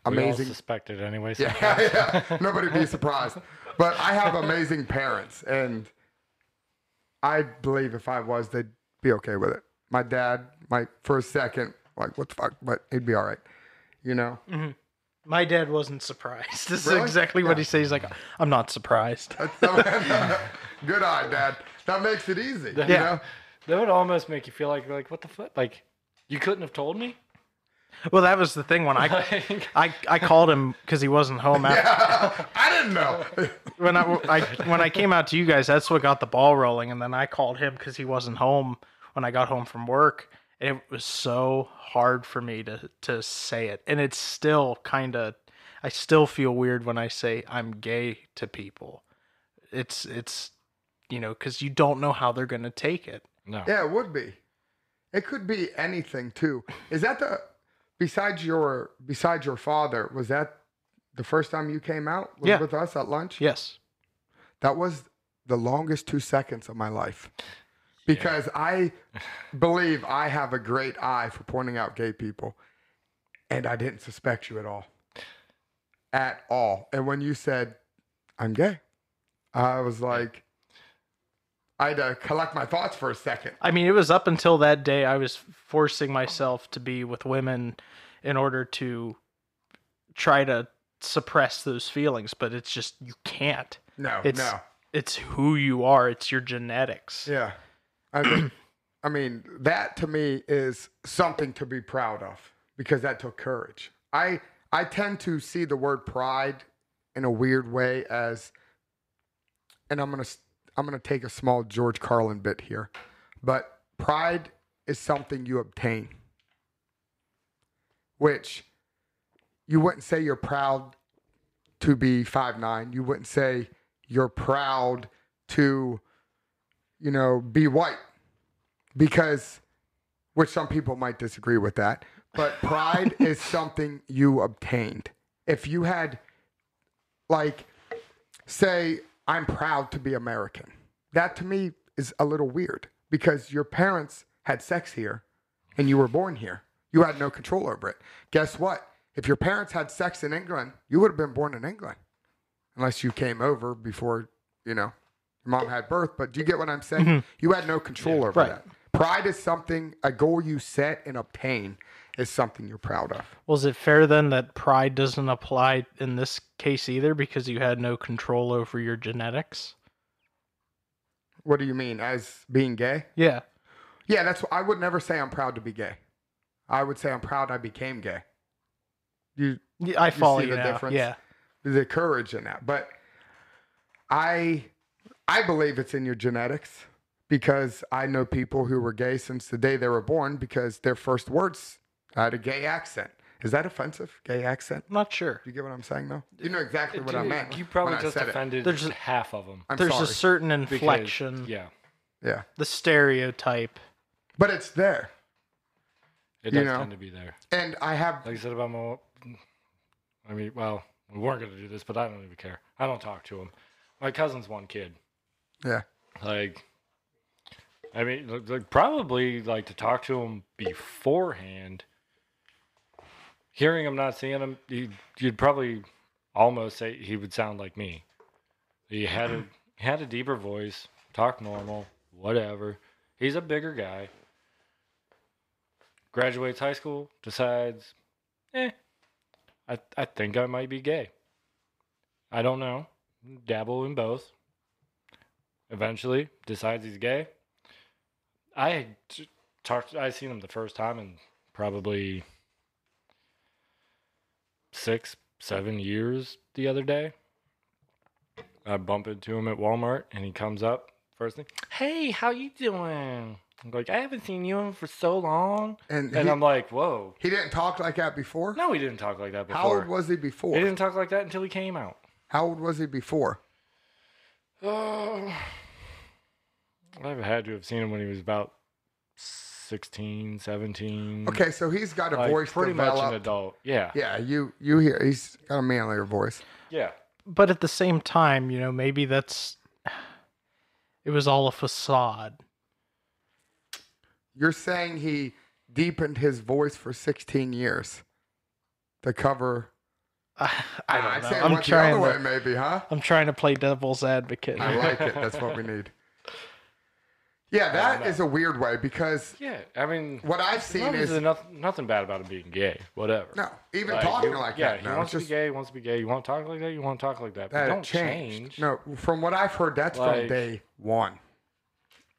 We all amazing. suspect it anyway. Yeah, yeah. Nobody be surprised. But I have amazing parents, and I believe if I was, they'd be okay with it. My dad for a second, like, what the fuck, but he'd be all right. You know? Mm-hmm. My dad wasn't surprised. This Really? is exactly what he says. He's like, I'm not surprised. Good eye, Dad. That makes it easy. You Yeah. know? that would almost make you feel like like what the fuck? Like you couldn't have told me. Well, that was the thing when I I, I called him because he wasn't home. After, I didn't know. when I, I when I came out to you guys, that's what got the ball rolling, and then I called him because he wasn't home when I got home from work. It was so hard for me to to say it, and it's still kind of. I still feel weird when I say I'm gay to people. It's it's you know because you don't know how they're gonna take it. no. Yeah, it would be. It could be anything too. Is that the besides your besides your father? Was that the first time you came out was Yeah. with us at lunch? Yes. That was the longest two seconds of my life because I believe I have a great eye for pointing out gay people, and I didn't suspect you at all, at all. And when you said I'm gay, I was like. I had to collect my thoughts for a second. I mean, it was up until that day I was forcing myself to be with women in order to try to suppress those feelings, but it's just you can't. No, It's no. it's who you are. It's your genetics. Yeah. I mean, I mean, that to me is something to be proud of because that took courage. I I tend to see the word pride in a weird way as and I'm to I'm to take a small George Carlin bit here. But pride is something you obtain. Which you wouldn't say you're proud to be five nine. You wouldn't say you're proud to, you know, be white because, which some people might disagree with that, but pride is something you obtained. If you had, like, say, I'm proud to be American, that to me is a little weird because your parents had sex here and you were born here. You had no control over it. Guess what? If your parents had sex in England, you would have been born in England unless you came over before, you know, your mom had birth. But do you get what I'm saying? Mm-hmm. You had no control over Right. that. Pride is something, a goal you set and obtain is something you're proud of. Was it fair then that pride doesn't apply in this case either because you had no control over your genetics? What do you mean? As being gay? Yeah. Yeah, that's I would never say I'm proud to be gay. I would say I'm proud I became gay. You Yeah, I follow see you the now. difference? Yeah. the courage in that. But I I believe it's in your genetics because I know people who were gay since the day they were born because their first words had a gay accent. Is that offensive? Gay accent? Not sure. You get what I'm saying though? You know exactly what I Dude, meant. You probably just offended There's a- half of them. I'm There's sorry. a certain because- inflection, Yeah, yeah. the stereotype. But it's there. it You does know? tend to be there. And I have Like I said about my, I mean, well, we weren't going to do this, but I don't even care. I don't talk to him. My cousin's one kid. Yeah. Like, I mean, like, probably like to talk to him beforehand. Hearing him, not seeing him, you, you'd probably almost say he would sound like me. He had a had a deeper voice, talk normal, whatever. He's a bigger guy. Graduates high school, decides, eh, I I think I might be gay. I don't know. Dabble in both eventually decides he's gay. I talked. I seen him the first time in probably six, seven years the other day. I bump into him at Walmart, and he comes up first thing. Hey, how you doing? I'm like, I haven't seen you for so long, And, and he, I'm like, whoa. he didn't talk like that before? No, he didn't talk like that before. How old was he before? he didn't talk like that until he came out. How old was he before? Oh, I've had to have seen him when he was about 16, 17. Okay, so he's got a Like, voice pretty much an adult. Yeah. Yeah, you you hear he's got a manlier voice. Yeah. But at the same time, you know, maybe that's it was all a facade. You're saying he deepened his voice for 16 years to cover. I, I don't know. I am went the trying other way, maybe, huh? I'm trying to play devil's advocate. I like it. That's what we need. Yeah, that is a weird way because Yeah. I mean, what I've seen is nothing, nothing bad about him being gay. Whatever. no, even Like, talking you- like yeah, that. he No, wants it's to be gay. He wants to be gay. You want to talk like that? You want to talk like that. But that don't changed. change. No, from what I've heard, that's from Like- day one.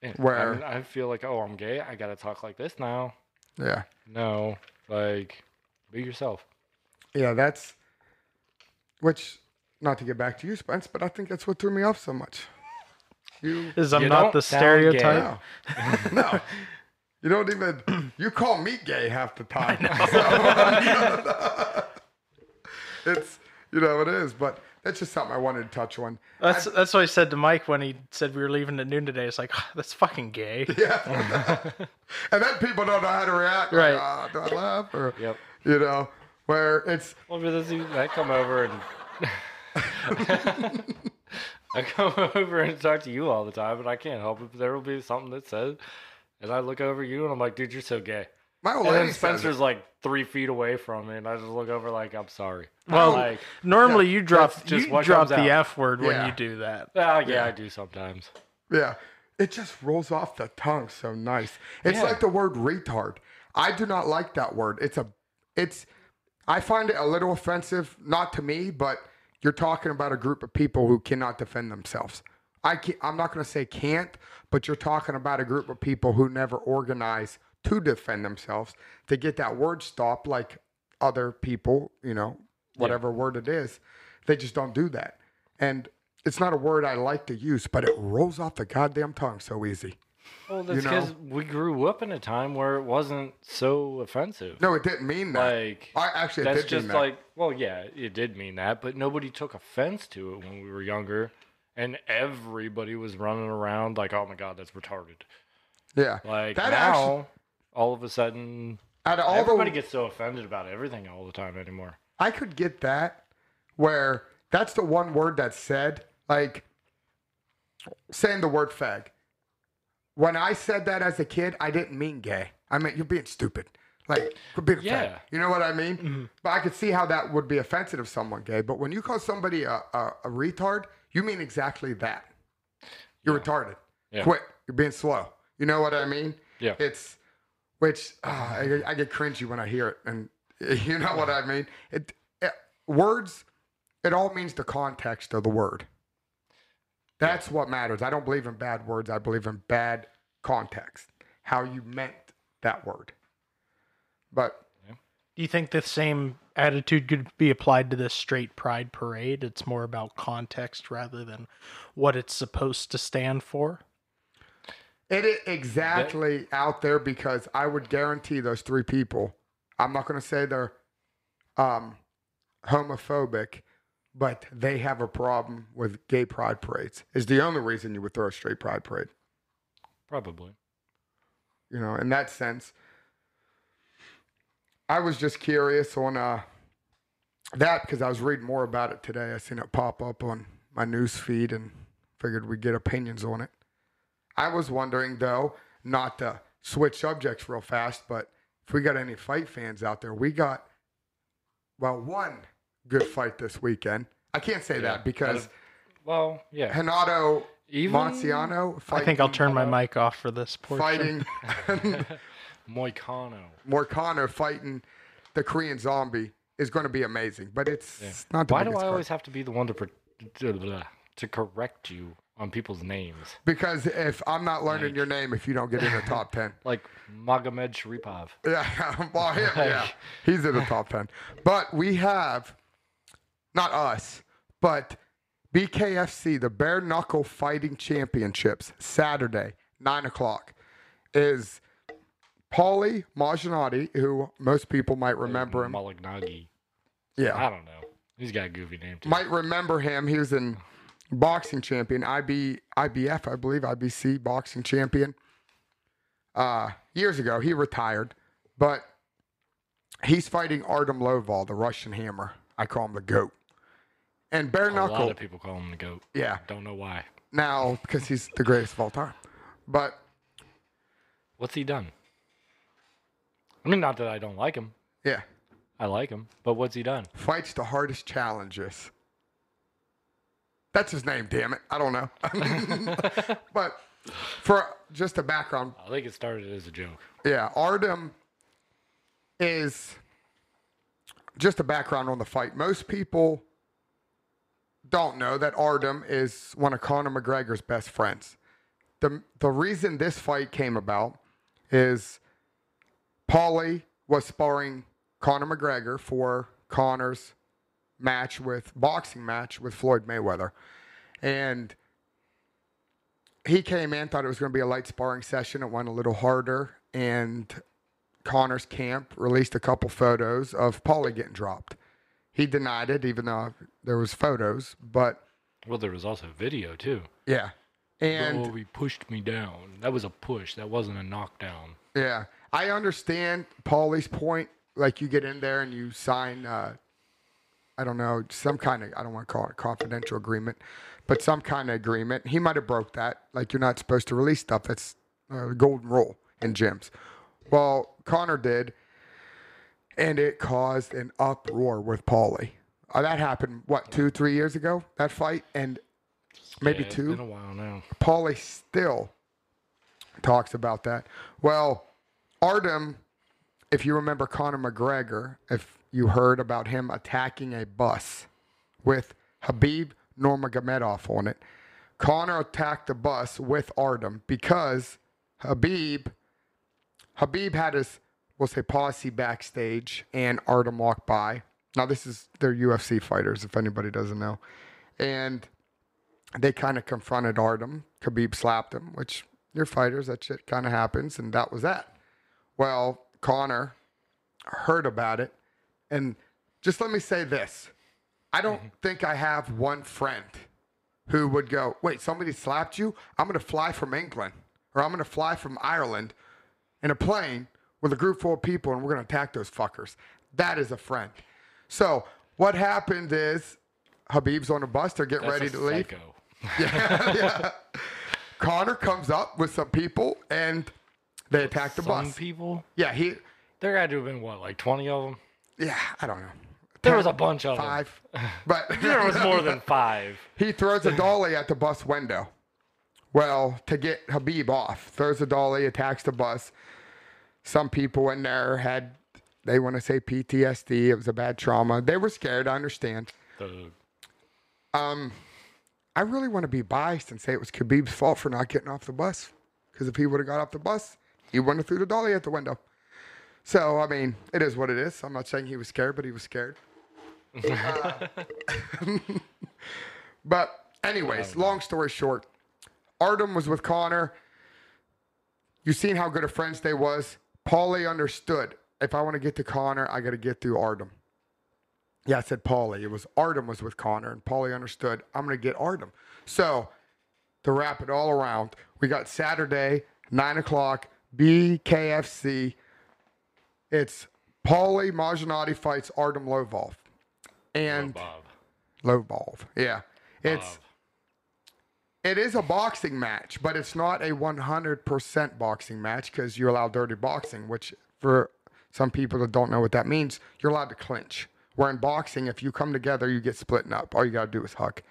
Yeah, Where- I, mean, I feel like, oh, I'm gay. I got to talk like this now. Yeah, No. Like, be yourself. yeah, that's which. Not to get back to you, Spence, but I think that's what threw me off so much. You Is I'm You not the stereotype. No. no. You don't even you call me gay half the time. it's you know it is, but that's just something I wanted to touch on. That's that's what I said to Mike when he said we were leaving at noon today. It's like that's fucking gay. Yeah. and then people don't know how to react. Like, Right. "Ah, do I laugh? Or Yep. you know, where it's Well, but this, I come over and I come over and talk to you all the time, and I can't help it. But there will be something that says, and I look over you, and I'm like, dude, you're so gay. my old And lady then Spencer's like three feet away from me, and I just look over like, I'm sorry. Well, like, Normally you drop that's just you what drop comes the out. f word when Yeah. you do that. ah, yeah, I do sometimes. Yeah. It just rolls off the tongue so nice. It's Yeah. like the word retard. I do not like that word. It's a it's I find it a little offensive, not to me, but you're talking about a group of people who cannot defend themselves. I can't, I'm not going to say can't, but you're talking about a group of people who never organize to defend themselves to get that word stopped, like other people, you know, whatever word it is. They just don't do that. And it's not a word I like to use, but it rolls off the goddamn tongue so easy. Well, that's know? because we grew up in a time where it wasn't so offensive. No, it didn't mean that. Like, I actually it that's just mean that. like, well, yeah, it did mean that, but nobody took offense to it when we were younger, and everybody was running around like, "Oh my god, that's retarded." yeah. Like that now, actually, all of a sudden, out of all everybody the, gets so offended about everything all the time anymore. I could get that where that's the one word that's said, like saying the word fag. When I said that as a kid, I didn't mean gay. I meant you're being stupid. Like, being. Yeah. You know what I mean? But I could see how that would be offensive to someone gay. But when you call somebody a, a, a retard, you mean exactly that. You're retarded. Yeah. Quit. You're being slow. You know what I mean? Yeah. It's which ah, I, I get cringy when I hear it, and you know what I mean. It, it words. It all means the context of the word. That's what matters. I don't believe in bad words. I believe in bad context. How you meant that word. But Do you think the same attitude could be applied to this straight pride parade? It's more about context rather than what it's supposed to stand for. It is exactly out there because I would guarantee those three people. I'm not going to say they're um, homophobic, but they have a problem with gay pride parades. Is the only reason you would throw a straight pride parade. Probably. You know, in that sense, I was just curious on uh, that because I was reading more about it today. I seen it pop up on my news feed and figured we'd get opinions on it. I was wondering though, not to switch subjects real fast, but if we got any fight fans out there, we got well one good fight this weekend. I can't say Yeah. that because Well, yeah. Renato Even Monciano I think I'll fighting- turn my mic off for this portion. fighting Moicano. Morcano fighting the Korean zombie is going to be amazing. But it's Yeah. not the Why do I fight. always have to be the one to pro- to correct you on people's names? because if I'm not learning Like- your name, if you don't get in the top ten, Like Magomedsharipov. yeah, well, him, yeah, he's in the top ten. But we have not us, but BKFC, the Bare Knuckle Fighting Championships, Saturday, nine o'clock, is Paulie Maginati, who most people might remember him. Malignaggi. Yeah, I don't know. He's got a goofy name too. might remember him. He was in boxing champion, IB, IBF, I believe, IBC boxing champion. Uh, years ago, he retired, but he's fighting Artem Loval, the Russian Hammer. I call him the goat. And bare knuckle. a lot of people call him the goat. yeah. Don't know why. Now because he's the greatest of all time, but What's he done? I mean, not that I don't like him. yeah, I like him, but what's he done? fights the hardest challenges. That's his name, damn it. I don't know. but for just a background, I think it started as a joke. Yeah, Artem is just a background on the fight. Most people don't know that Artem is one of Conor McGregor's best friends. The the reason this fight came about is Paulie was sparring Conor McGregor for Conor's match with boxing match with Floyd Mayweather. And he came in, thought it was going to be a light sparring session. It went a little harder, and Conor's camp released a couple photos of Paulie getting dropped. He denied it, even though there was photos. But Well, there was also video too. yeah, and oh, he pushed me down. That was a push. That wasn't a knockdown. Yeah, I understand Paulie's point. Like you get in there and you sign, uh, I don't know, some kind of I don't want to call it a confidential agreement, but some kind of agreement. He might have broke that. Like you're not supposed to release stuff. That's a golden rule in gyms. Well, Conor did, and it caused an uproar with Paulie. Uh, that happened what two, three years ago? That fight, and maybe Yeah, it's two. Been a while now. Paulie still talks about that. Well, Artem, if you remember Conor McGregor, if you heard about him attacking a bus with Habib Nurmagomedov on it, Conor attacked the bus with Artem because Habib Habib had his we'll say posse backstage and Artem walked by. Now this is they're UFC fighters if anybody doesn't know. And they kind of confronted Artem. Khabib slapped him, which you're fighters, that shit kind of happens, and that was that. Well, Conor heard about it, and just let me say this: I don't mm-hmm. think I have one friend who would go, "Wait, somebody slapped you? I'm going to fly from England, or I'm going to fly from Ireland in a plane with a group full of people, and we're going to attack those fuckers." That is a friend. So what happened is Habib's on a bus. They're getting That's ready to leave. Yeah, yeah. Conor comes up with some people and they attack the Some bus. people. Yeah, he. There had to have been what, like twenty of them? Yeah, I don't know. There was a bunch of them. Five, but There was more than five. he throws a dolly at the bus window. Well, to get Habib off, throws a dolly, attacks the bus. Some people in there had, they want to say PTSD. It was a bad trauma. They were scared. I understand. The, I really want to be biased and say it was Khabib's fault for not getting off the bus. Because if he would have got off the bus, he wouldn't have threw the dolly at the window. So, I mean, it is what it is. I'm not saying he was scared, but he was scared. Uh, but, anyways, long story short, Artem was with Conor. You seen how good of friends they was. Paulie understood. If I want to get to Conor, I got to get through Artem. Yeah, I said Paulie. It was Artem was with Conor, and Paulie understood. I'm gonna get Artem. So to wrap it all around, we got Saturday, nine o'clock, BKFC. It's Paulie Majanati fights Artem Lovov. And. Lovov. Yeah. It's Bob. It is a boxing match, but it's not a 100% boxing match because you allow dirty boxing, which for some people that don't know what that means, you're allowed to clinch. Where in boxing, if you come together, you get splitting up. All you got to do is huck.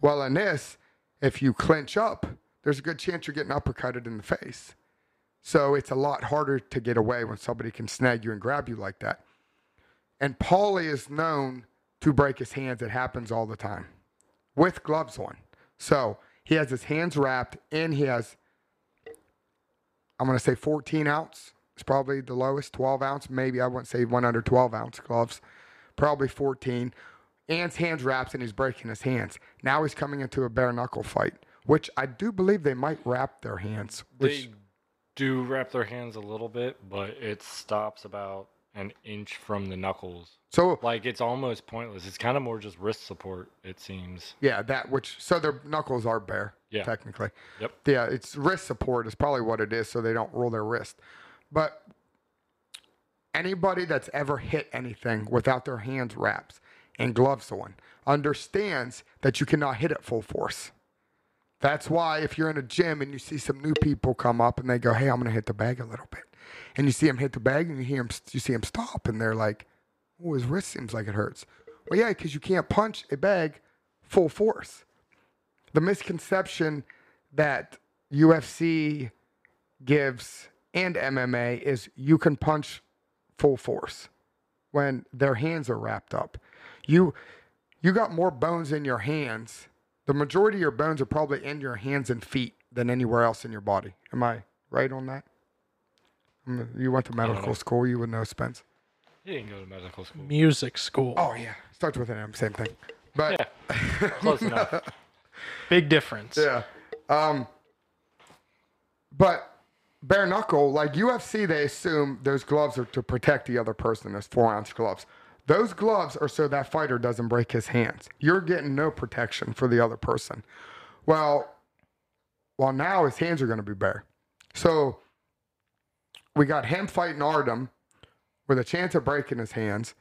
Well, in this, if you clinch up, there's a good chance you're getting uppercutted in the face. So it's a lot harder to get away when somebody can snag you and grab you like that. And Paulie is known to break his hands. It happens all the time with gloves on. So he has his hands wrapped and he has, I'm going to say 14 ounce. It's probably the lowest, 12 ounce. Maybe I wouldn't say one under 12 ounce gloves. Probably 14. And his hands wrapped and he's breaking his hands. Now he's coming into a bare knuckle fight, which I do believe they might wrap their hands. Which They do wrap their hands a little bit, but it stops about an inch from the knuckles. So Like it's almost pointless. It's kind of more just wrist support. It seems. yeah, that which so their knuckles are bare. Yeah. technically. Yep. Yeah, it's wrist support is probably what it is, so they don't roll their wrist. But anybody that's ever hit anything without their hands wraps and gloves on understands that you cannot hit it full force. That's why if you're in a gym and you see some new people come up and they go, "Hey, I'm going to hit the bag a little bit," and you see them hit the bag and you hear them, you see them stop and they're like, "Oh, his wrist seems like it hurts." Well, yeah, because you can't punch a bag full force the misconception that UFC gives and MMA is you can punch full force when their hands are wrapped up. You you got more bones in your hands. The majority of your bones are probably in your hands and feet than anywhere else in your body. Am I right on that? Mm, You went to medical school, you would know, Spence. He didn't go to medical school. Music school. Oh yeah, starts with an M, same thing. But Yeah, close enough. Big difference. Yeah. Um, but bare knuckle, like UFC, they assume those gloves are to protect the other person. Those four ounce gloves. Those gloves are so that fighter doesn't break his hands. You're getting no protection for the other person. Well, well, now his hands are going to be bare. So we got him fighting Artem with a chance of breaking his hands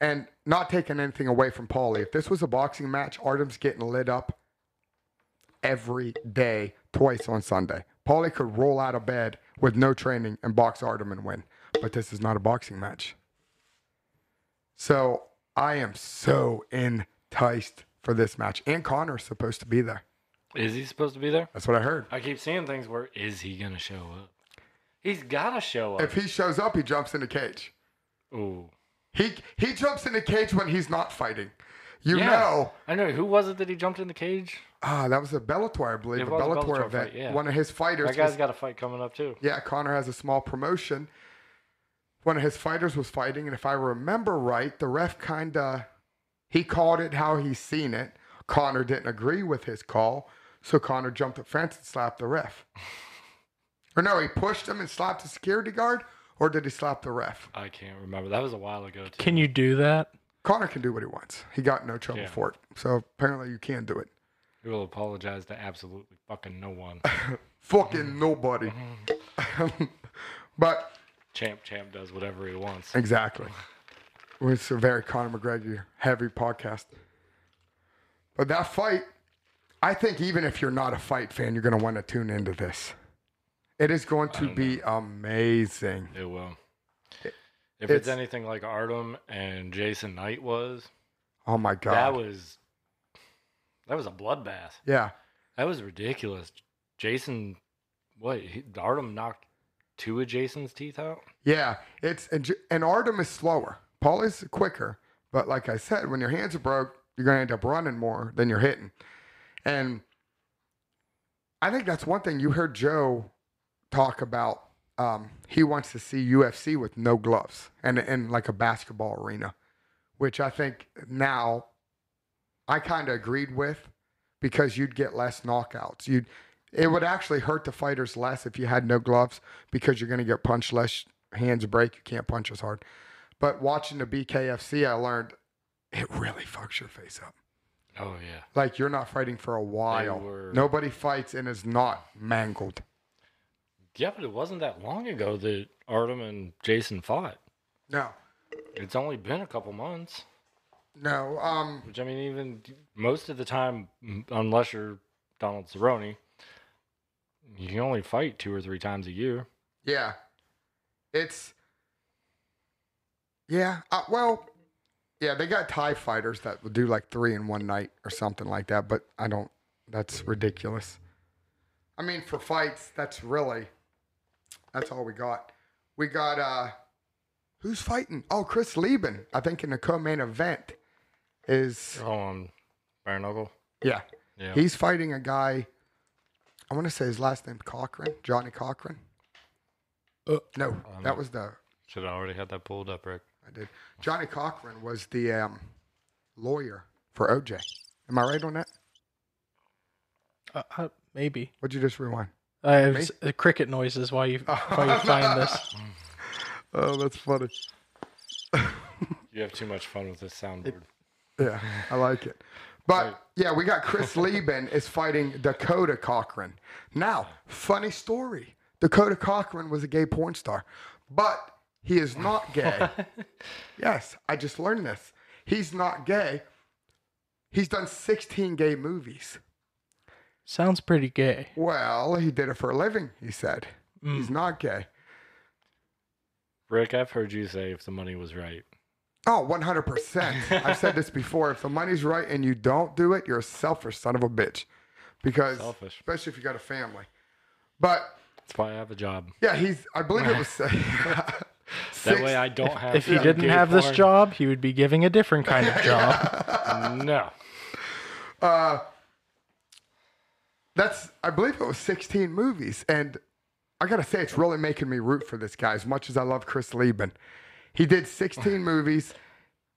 and not taking anything away from Paulie. If this was a boxing match, Artem's getting lit up every day, twice on Sunday. Paulie could roll out of bed with no training and box Artem and win. But this is not a boxing match. So I am so enticed for this match. And Conor's supposed to be there. Is he supposed to be there? That's what I heard. I keep seeing things where is he gonna show up? He's gotta show up. If he shows up, he jumps in the cage. Ooh. He he jumps in the cage when he's not fighting. You Yeah. know, I know. Who was it that he jumped in the cage? ah, that was a Bellator, I believe, It a was a Bellator, Bellator event. fight, yeah. One of his fighters. That guy's was- got a fight coming up too. yeah, Conor has a small promotion. One of his fighters was fighting, and if I remember right, the ref kind of he called it how he's seen it. Conor didn't agree with his call, so Conor jumped the fence and slapped the ref. Or no, he pushed him and slapped the security guard, or did he slap the ref? I can't remember. That was a while ago too. Can you do that? Conor can do what he wants. He got no trouble Yeah. for it. So apparently you can do it. He will apologize to absolutely fucking no one. Fucking nobody. Mm-hmm. but champ, champ does whatever he wants. exactly. It's a very Conor McGregor heavy podcast. But that fight, I think even if you're not a fight fan, you're going to want to tune into this. It is going to be amazing. It will. If it's- it's, anything like Artem and Jason Knight was, Oh my God. that was that was a bloodbath. yeah. That was ridiculous. Jason, what? He, Artem knocked two of Jason's teeth out. Yeah, it's and, and Artem is slower. Paul is quicker, but like I said, when your hands are broke, you're gonna end up running more than you're hitting. And I think that's one thing you heard Joe talk about. Um, he wants to see UFC with no gloves and in like a basketball arena, which I think now I kind of agreed with because you'd get less knockouts. You'd it would actually hurt the fighters less if you had no gloves because you're going to get punched less. Hands break, you can't punch as hard. But watching the BKFC, I learned it really fucks your face up. Oh yeah. Like you're not fighting for a while. were- Nobody fights and is not mangled. Yeah, but it wasn't that long ago that Artem and Jason fought. No, It's only been a couple months. no. Um, Which I mean, even most of the time, m- unless you're Donald Cerrone, you can only fight two or three times a year. yeah, it's yeah. Uh, well, yeah, they got Thai fighters that will do like three in one night or something like that. But I don't. That's ridiculous. I mean, for fights, that's really that's all we got. We got uh, who's fighting? Oh, Chris Leben. I think in the co-main event is Oh, um, bare knuckle. yeah. Yeah. He's fighting a guy. I want to say his last name Cochran, Johnny Cochran. Uh, no, that was the Should have already had that pulled up, Rick. I did. Johnnie Cochran was the um, lawyer for OJ. Am I right on that? Uh, uh, maybe. What'd you just rewind? I have s- uh, cricket noises while you while you find this. Oh, that's funny. You have too much fun with this soundboard. Yeah, I like it. But yeah, we got Chris Leben is fighting Dakota Cochran. Now, funny story. Dakota Cochran was a gay porn star, but he is not gay. yes, I just learned this. He's not gay. He's done 16 gay movies. Sounds pretty gay. Well, he did it for a living, he said. He's mm. not gay. Rick, I've heard you say if the money was right. Oh, 100%. I've said this before. If the money's right and you don't do it, you're a selfish son of a bitch. Because, Selfish. especially if you got a family. But That's why I have a job. yeah, he's, I believe it was, That way I don't have If he didn't gay have this job, he would be giving a different kind of job. No. Uh, that's, I believe it was 16 movies. And I got to say, it's really making me root for this guy as much as I love Chris Leben. He did 16 movies.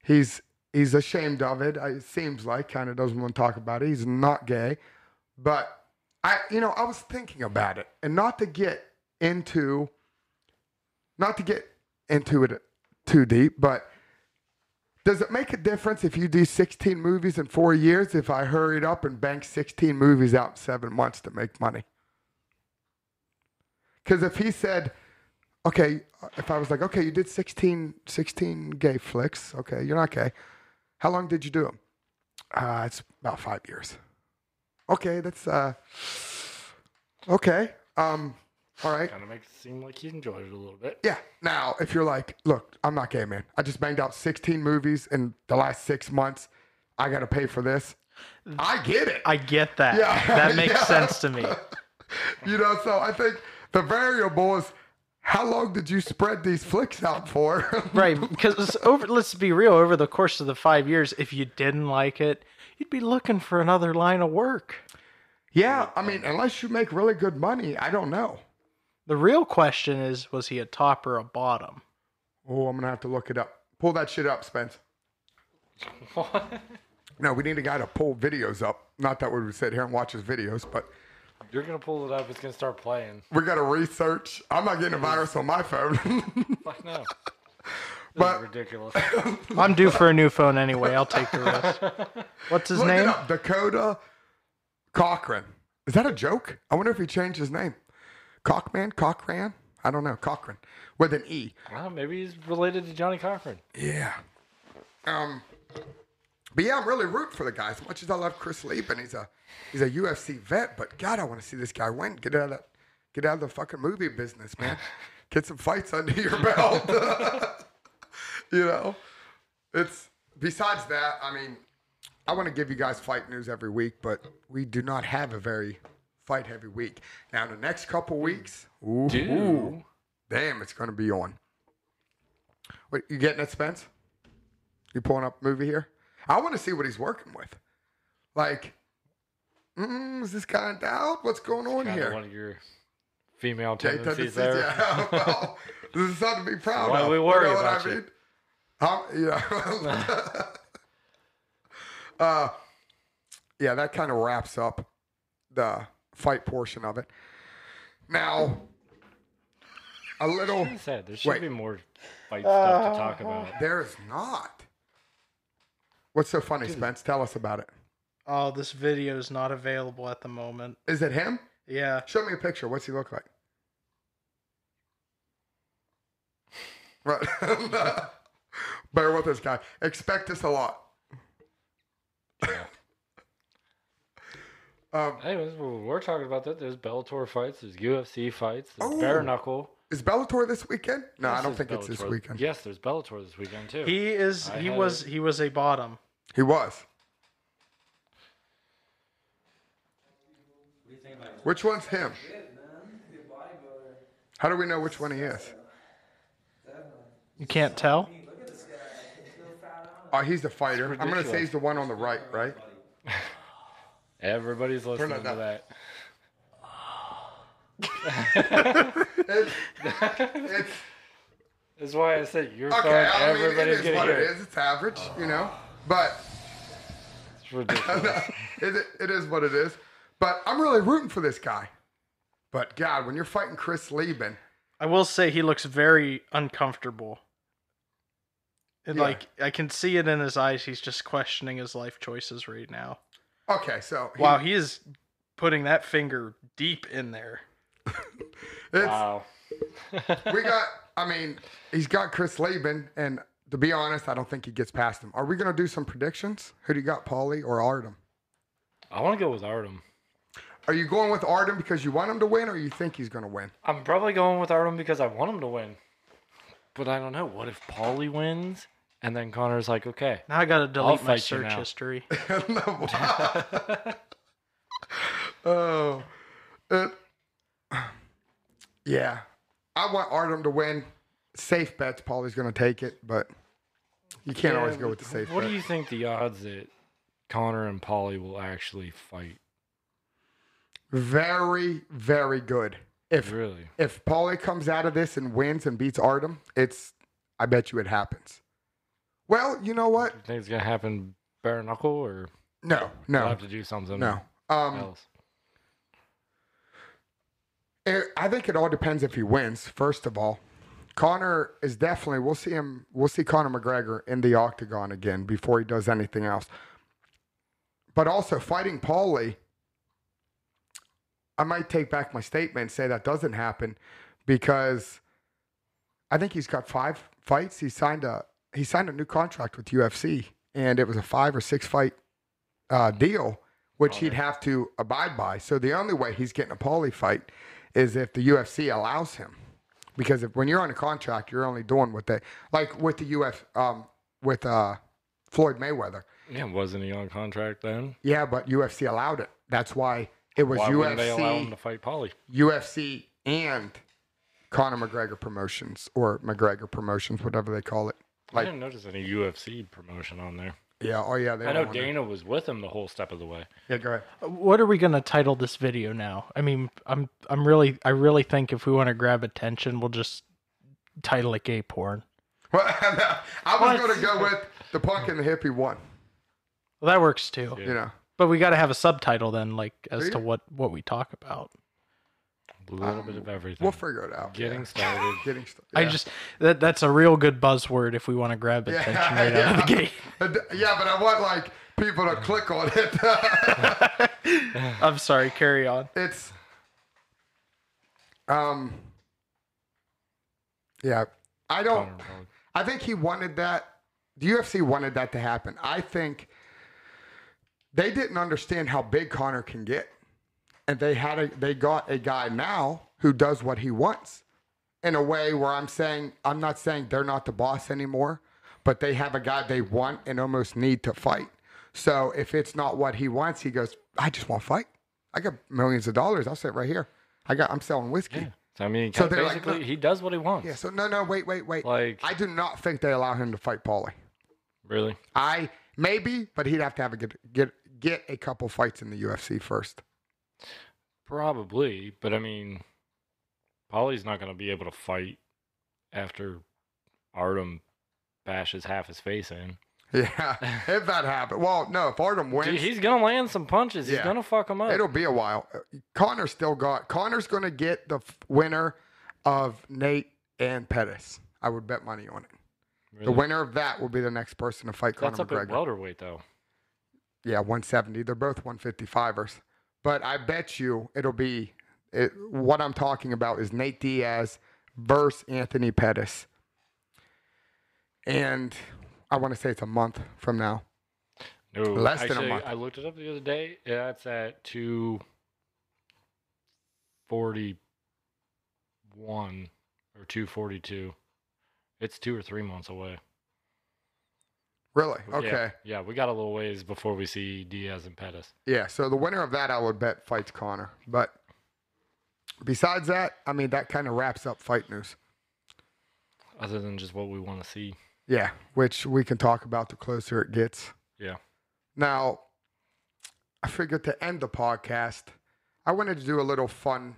He's, he's ashamed of it. It seems like kind of doesn't want to talk about it. He's not gay. But I, you know, I was thinking about it and not to get into, not to get into it too deep, but does it make a difference if you do 16 movies in four years if I hurried up and banked 16 movies out in seven months to make money? Because if he said, okay, if I was like, okay, you did 16, 16 gay flicks, okay, you're not gay. How long did you do them? Uh, it's about five years. Okay, that's, uh, okay. Um, all right. Kind of makes it seem like he enjoyed it a little bit. Yeah. Now, if you're like, look, I'm not gay, man. I just banged out 16 movies in the last six months. I got to pay for this. I get it. I get that. Yeah, that makes yeah. sense to me. You know, so I think the variable is how long did you spread these flicks out for? Right, because over. Let's be real. Over the course of the five years, if you didn't like it, you'd be looking for another line of work. yeah, I mean, unless you make really good money, I don't know. The real question is, was he a top or a bottom? Oh, I'm gonna have to look it up. Pull that shit up, Spence. What? No, we need a guy to pull videos up. Not that we would sit here and watch his videos, but You're gonna pull it up. It's gonna start playing. we got to research. I'm not getting a virus on my phone. Fuck no. But- is ridiculous. I'm due for a new phone anyway. I'll take the risk. What's his Look it name? up. Dakota Cochrane. Is that a joke? I wonder if he changed his name. Cockman? Cochran? I don't know. Cochrane. With an E. well, maybe he's related to Johnnie Cochran. Yeah. Um but yeah, I'm really rooting for the guy. As much as I love Chris Leben, he's a he's a UFC vet, but God, I want to see this guy win. Get out of that get out of the fucking movie business, man. Get some fights under your belt. you know? It's besides that, I mean, I want to give you guys fight news every week, but we do not have a very fight heavy week. Now the next couple weeks, ooh, Dude. damn, it's gonna be on. Wait, you getting it, Spence? You pulling up movie here? I want to see what he's working with. Like, mm, is this guy in doubt? What's going on here? one of your female tendencies tendencies, there. Yeah, well, this is something to be proud Why of. we worry you know about what I you. mean? How, yeah. uh, yeah, that kind of wraps up the fight portion of it. Now, a little. Like I said, there should Wait. be more fight stuff to talk Uh, about. There's not. What's so funny, Spence? Tell us about it. Oh, this video is not available at the moment. Is it him? Yeah. Show me a picture. What's he look like? Right. Bear with this guy. Expect this a lot. Um, Anyways, we're talking about that. There's Bellator fights. There's UFC fights. There's Oh. bare knuckle. is Bellator this weekend? No, I don't there's think it's this weekend. Yes, there's Bellator this weekend too. He is. I He was. it. He was a bottom. He was. Which one's him? How do we know which one he is? You can't tell. Oh, he's the fighter. I'm gonna say he's the one on the right, right? Everybody's listening it to that. It's, it's That's why I said you're okay. fun. I mean, it Everybody's is gonna what it it. is. It's average, you know. But It's ridiculous. it, it is what it is. But I'm really rooting for this guy. But God, when you're fighting Chris Leben, I will say he looks very uncomfortable. And Yeah. like I can see it in his eyes. He's just questioning his life choices right now. Okay, so he- Wow, he is putting that finger deep in there. it's, wow. we got. I mean, he's got Chris Leben, and to be honest, I don't think he gets past him. Are we gonna do some predictions? Who do you got, Paulie or Artem? I want to go with Artem. Are you going with Artem because you want him to win, or you think he's gonna win? I'm probably going with Artem because I want him to win. But I don't know. What if Paulie wins? And then Conor's like, okay. Now I gotta delete my fight you search now. history. oh, it, yeah. I want Artem to win. Safe bets. Paulie's gonna take it, but you can't Yeah, always go with the safe What bet. do you think the odds that Connor and Paulie will actually fight? Very, very good. If Really? if Paulie comes out of this and wins and beats Artem, it's I bet you it happens. Well, you know what? You think it's gonna happen bare knuckle or No, we'll no, have to do something no. Um, else? it, I think it all depends if he wins. First of all, Conor is definitely. We'll see him. We'll see Conor McGregor in the octagon again before he does anything else. But also fighting Paulie, I might take back my statement and say that doesn't happen because I think he's got five fights. He signed a he signed a new contract with UFC, and it was a five or six fight uh, deal, which he'd have to abide by. So the only way he's getting a Paulie fight is if the UFC allows him, because if when you're on a contract, you're only doing what they like with the UF um, with uh, Floyd Mayweather. Yeah, wasn't he on contract then? Yeah, but UFC allowed it. That's why it was Why wouldn't they allow him to fight Paulie? UFC and Conor McGregor Promotions or McGregor Promotions, whatever they call it. I didn't notice any UFC promotion on there. yeah, oh yeah, they I know were on there. Dana was with him the whole step of the way. Yeah, go ahead. Uh, what are we gonna title this video now? I mean, I'm I'm really I really think if we want to grab attention, we'll just title it gay porn. Well, I was going to go with the punk and the hippie one. Well, that works too. Yeah. You know, But we got to have a subtitle then, like as to what what we talk about. A little bit of everything. we'll figure it out. Getting yeah. started. Getting started. I just that that's a real good buzzword if we want to grab attention right out of the gate. Yeah, but I want like people to click on it. I'm sorry. Carry on. it's um yeah i don't i think he wanted that the ufc wanted that to happen i think they didn't understand how big conor can get and they had a they got a guy now who does what he wants in a way where i'm saying i'm not saying they're not the boss anymore but they have a guy they want and almost need to fight. So if it's not what he wants he goes i just want to fight. I got millions of dollars. I'll sit right here. I got i'm selling whiskey. Yeah. So, I mean, So they're like, basically, he does what he wants. yeah so no no wait wait wait. Like- i do not think they allow him to fight paulie. Really? i maybe but he'd have to have a get get get a couple fights in the ufc first Probably. But I mean, Paulie's not going to be able to fight after Artem bashes half his face in. yeah if that happened well no if artem wins Dude, he's going to land some punches. He's Yeah. to fuck him up. It'll be a while. Conor still got. Conor's going to get the f- winner of Nate and Pettis. I would bet money on it. The Really? winner of that will be the next person to fight Conor That's up at McGregor. welterweight, though. yeah, 170. They're both 155ers. But I bet you it'll be it, what I'm talking about is Nate Diaz versus Anthony Pettis. And I want to say it's a month from now. No, Less than a month. I looked it up the other day. Yeah, it's at two forty-one or two forty-two. It's two or three months away. Really? Yeah, Okay. Yeah, we got a little ways before we see Diaz and Pettis. Yeah, so the winner of that, I would bet fights Conor. But besides that, I mean, that kind of wraps up fight news. Other than just what we want to see. Yeah, which we can talk about the closer it gets. Yeah. Now, I figured to end the podcast, I wanted to do a little fun.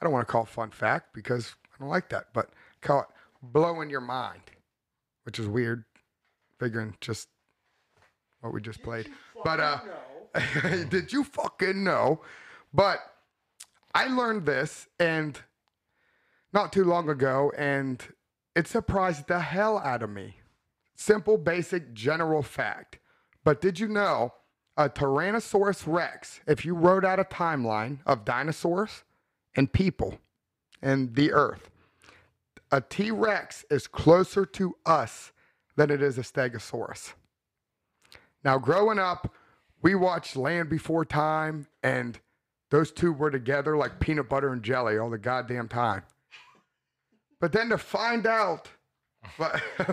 I don't want to call it fun fact because I don't like that, but call it blowing your mind, which is weird, figuring just what we just played. But uh, did you fucking know? But I learned this and not too long ago, and it surprised the hell out of me. Simple, basic, general fact. But did you know a Tyrannosaurus Rex, if you wrote out a timeline of dinosaurs and people and the earth, a T Rex is closer to us than it is a Stegosaurus. Now, growing up, we watched Land Before Time, and those two were together like peanut butter and jelly all the goddamn time. But then to find out, but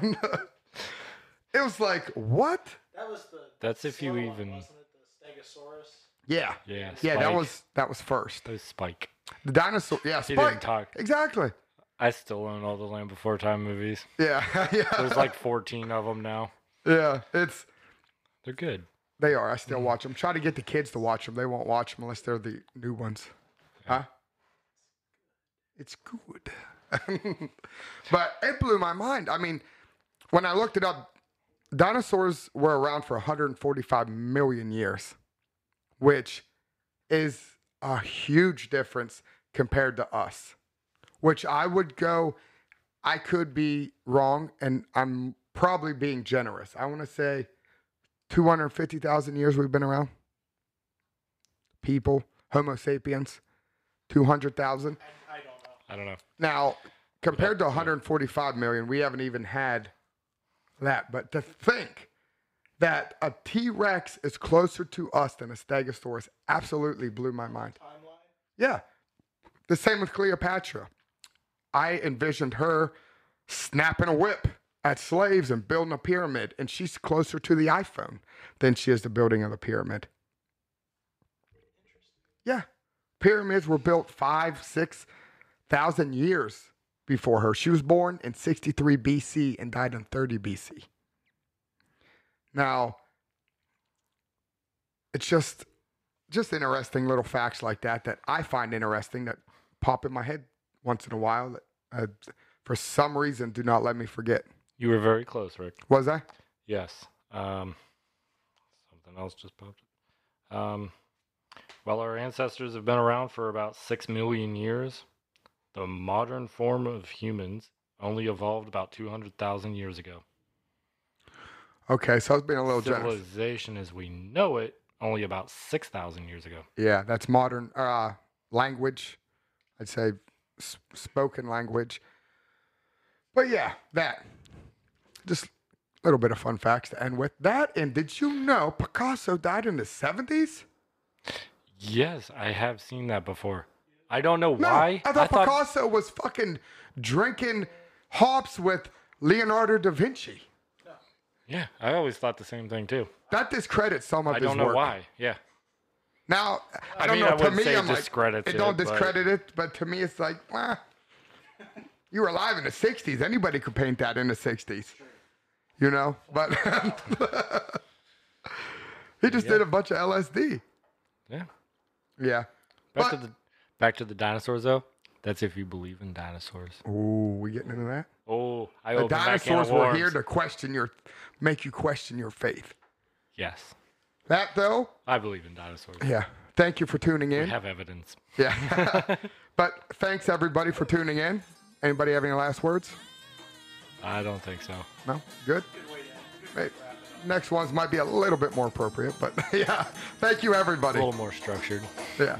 it was like, what? That was the. That's if you even- Wasn't it the Stegosaurus? Yeah. Yeah. Yeah, that was that was first. That was Spike. The dinosaur. Yeah, He Spike. didn't talk. Exactly. I still own all the Land Before Time movies. Yeah, yeah. There's like 14 of them now. yeah, it's They're good. they are. I still mm. watch them. Try to get the kids to watch them. They won't watch them unless they're the new ones. Huh? It's good. but it blew my mind. I mean, when I looked it up, dinosaurs were around for 145 million years, which is a huge difference compared to us. Which I would go, I could be wrong, and I'm probably being generous. I want to say 250,000 years we've been around. People, Homo sapiens, 200,000. I don't know. I don't know. Now, compared to 145 million, we haven't even had that. But to think that a T Rex is closer to us than a Stegosaurus absolutely blew my mind. Timeline. Yeah. The same with Cleopatra. I envisioned her snapping a whip at slaves and building a pyramid, and she's closer to the iPhone than she is the building of the pyramid. Yeah. Pyramids were built five, six thousand years before her. She was born in 63 BC and died in 30 BC. Now, it's just just interesting little facts like that that I find interesting that pop in my head once in a while that uh, for some reason do not let me forget. You were very close, Rick. Was I? Yes. Um, something else just popped. up. Um, while our ancestors have been around for about six million years, the modern form of humans only evolved about 200,000 years ago. Okay, so I was being a little generous. Civilization as we know it, only about 6,000 years ago. Yeah, that's modern uh, language. I'd say s- spoken language. But yeah, that. Just a little bit of fun facts to end with. That, and did you know Picasso died in the 70s? Yes, I have seen that before. I don't know No, why. I thought Picasso was fucking drinking hops with Leonardo da Vinci. Yeah, I always thought the same thing too. That discredits some of I his don't know work. why. Yeah. Now, I, I don't mean, know. I to me, say I'm like, discredits it don't it, but- discredit it, but to me, it's like, well, you were alive in the '60s. Anybody could paint that in the '60s, you know. But he just did a bunch of LSD. Yeah. Yeah. Back But, to the back to the dinosaurs though. That's if you believe in dinosaurs. ooh, we getting into that? Oh, I The opened that can dinosaurs were here to question your, make you question your faith. Yes, That though, I believe in dinosaurs. yeah. Thank you for tuning in. We have evidence. Yeah. but thanks everybody for tuning in. Anybody have any last words? I don't think so. No? Good? Hey, next ones might be a little bit more appropriate, but yeah. Thank you everybody. A little more structured. Yeah.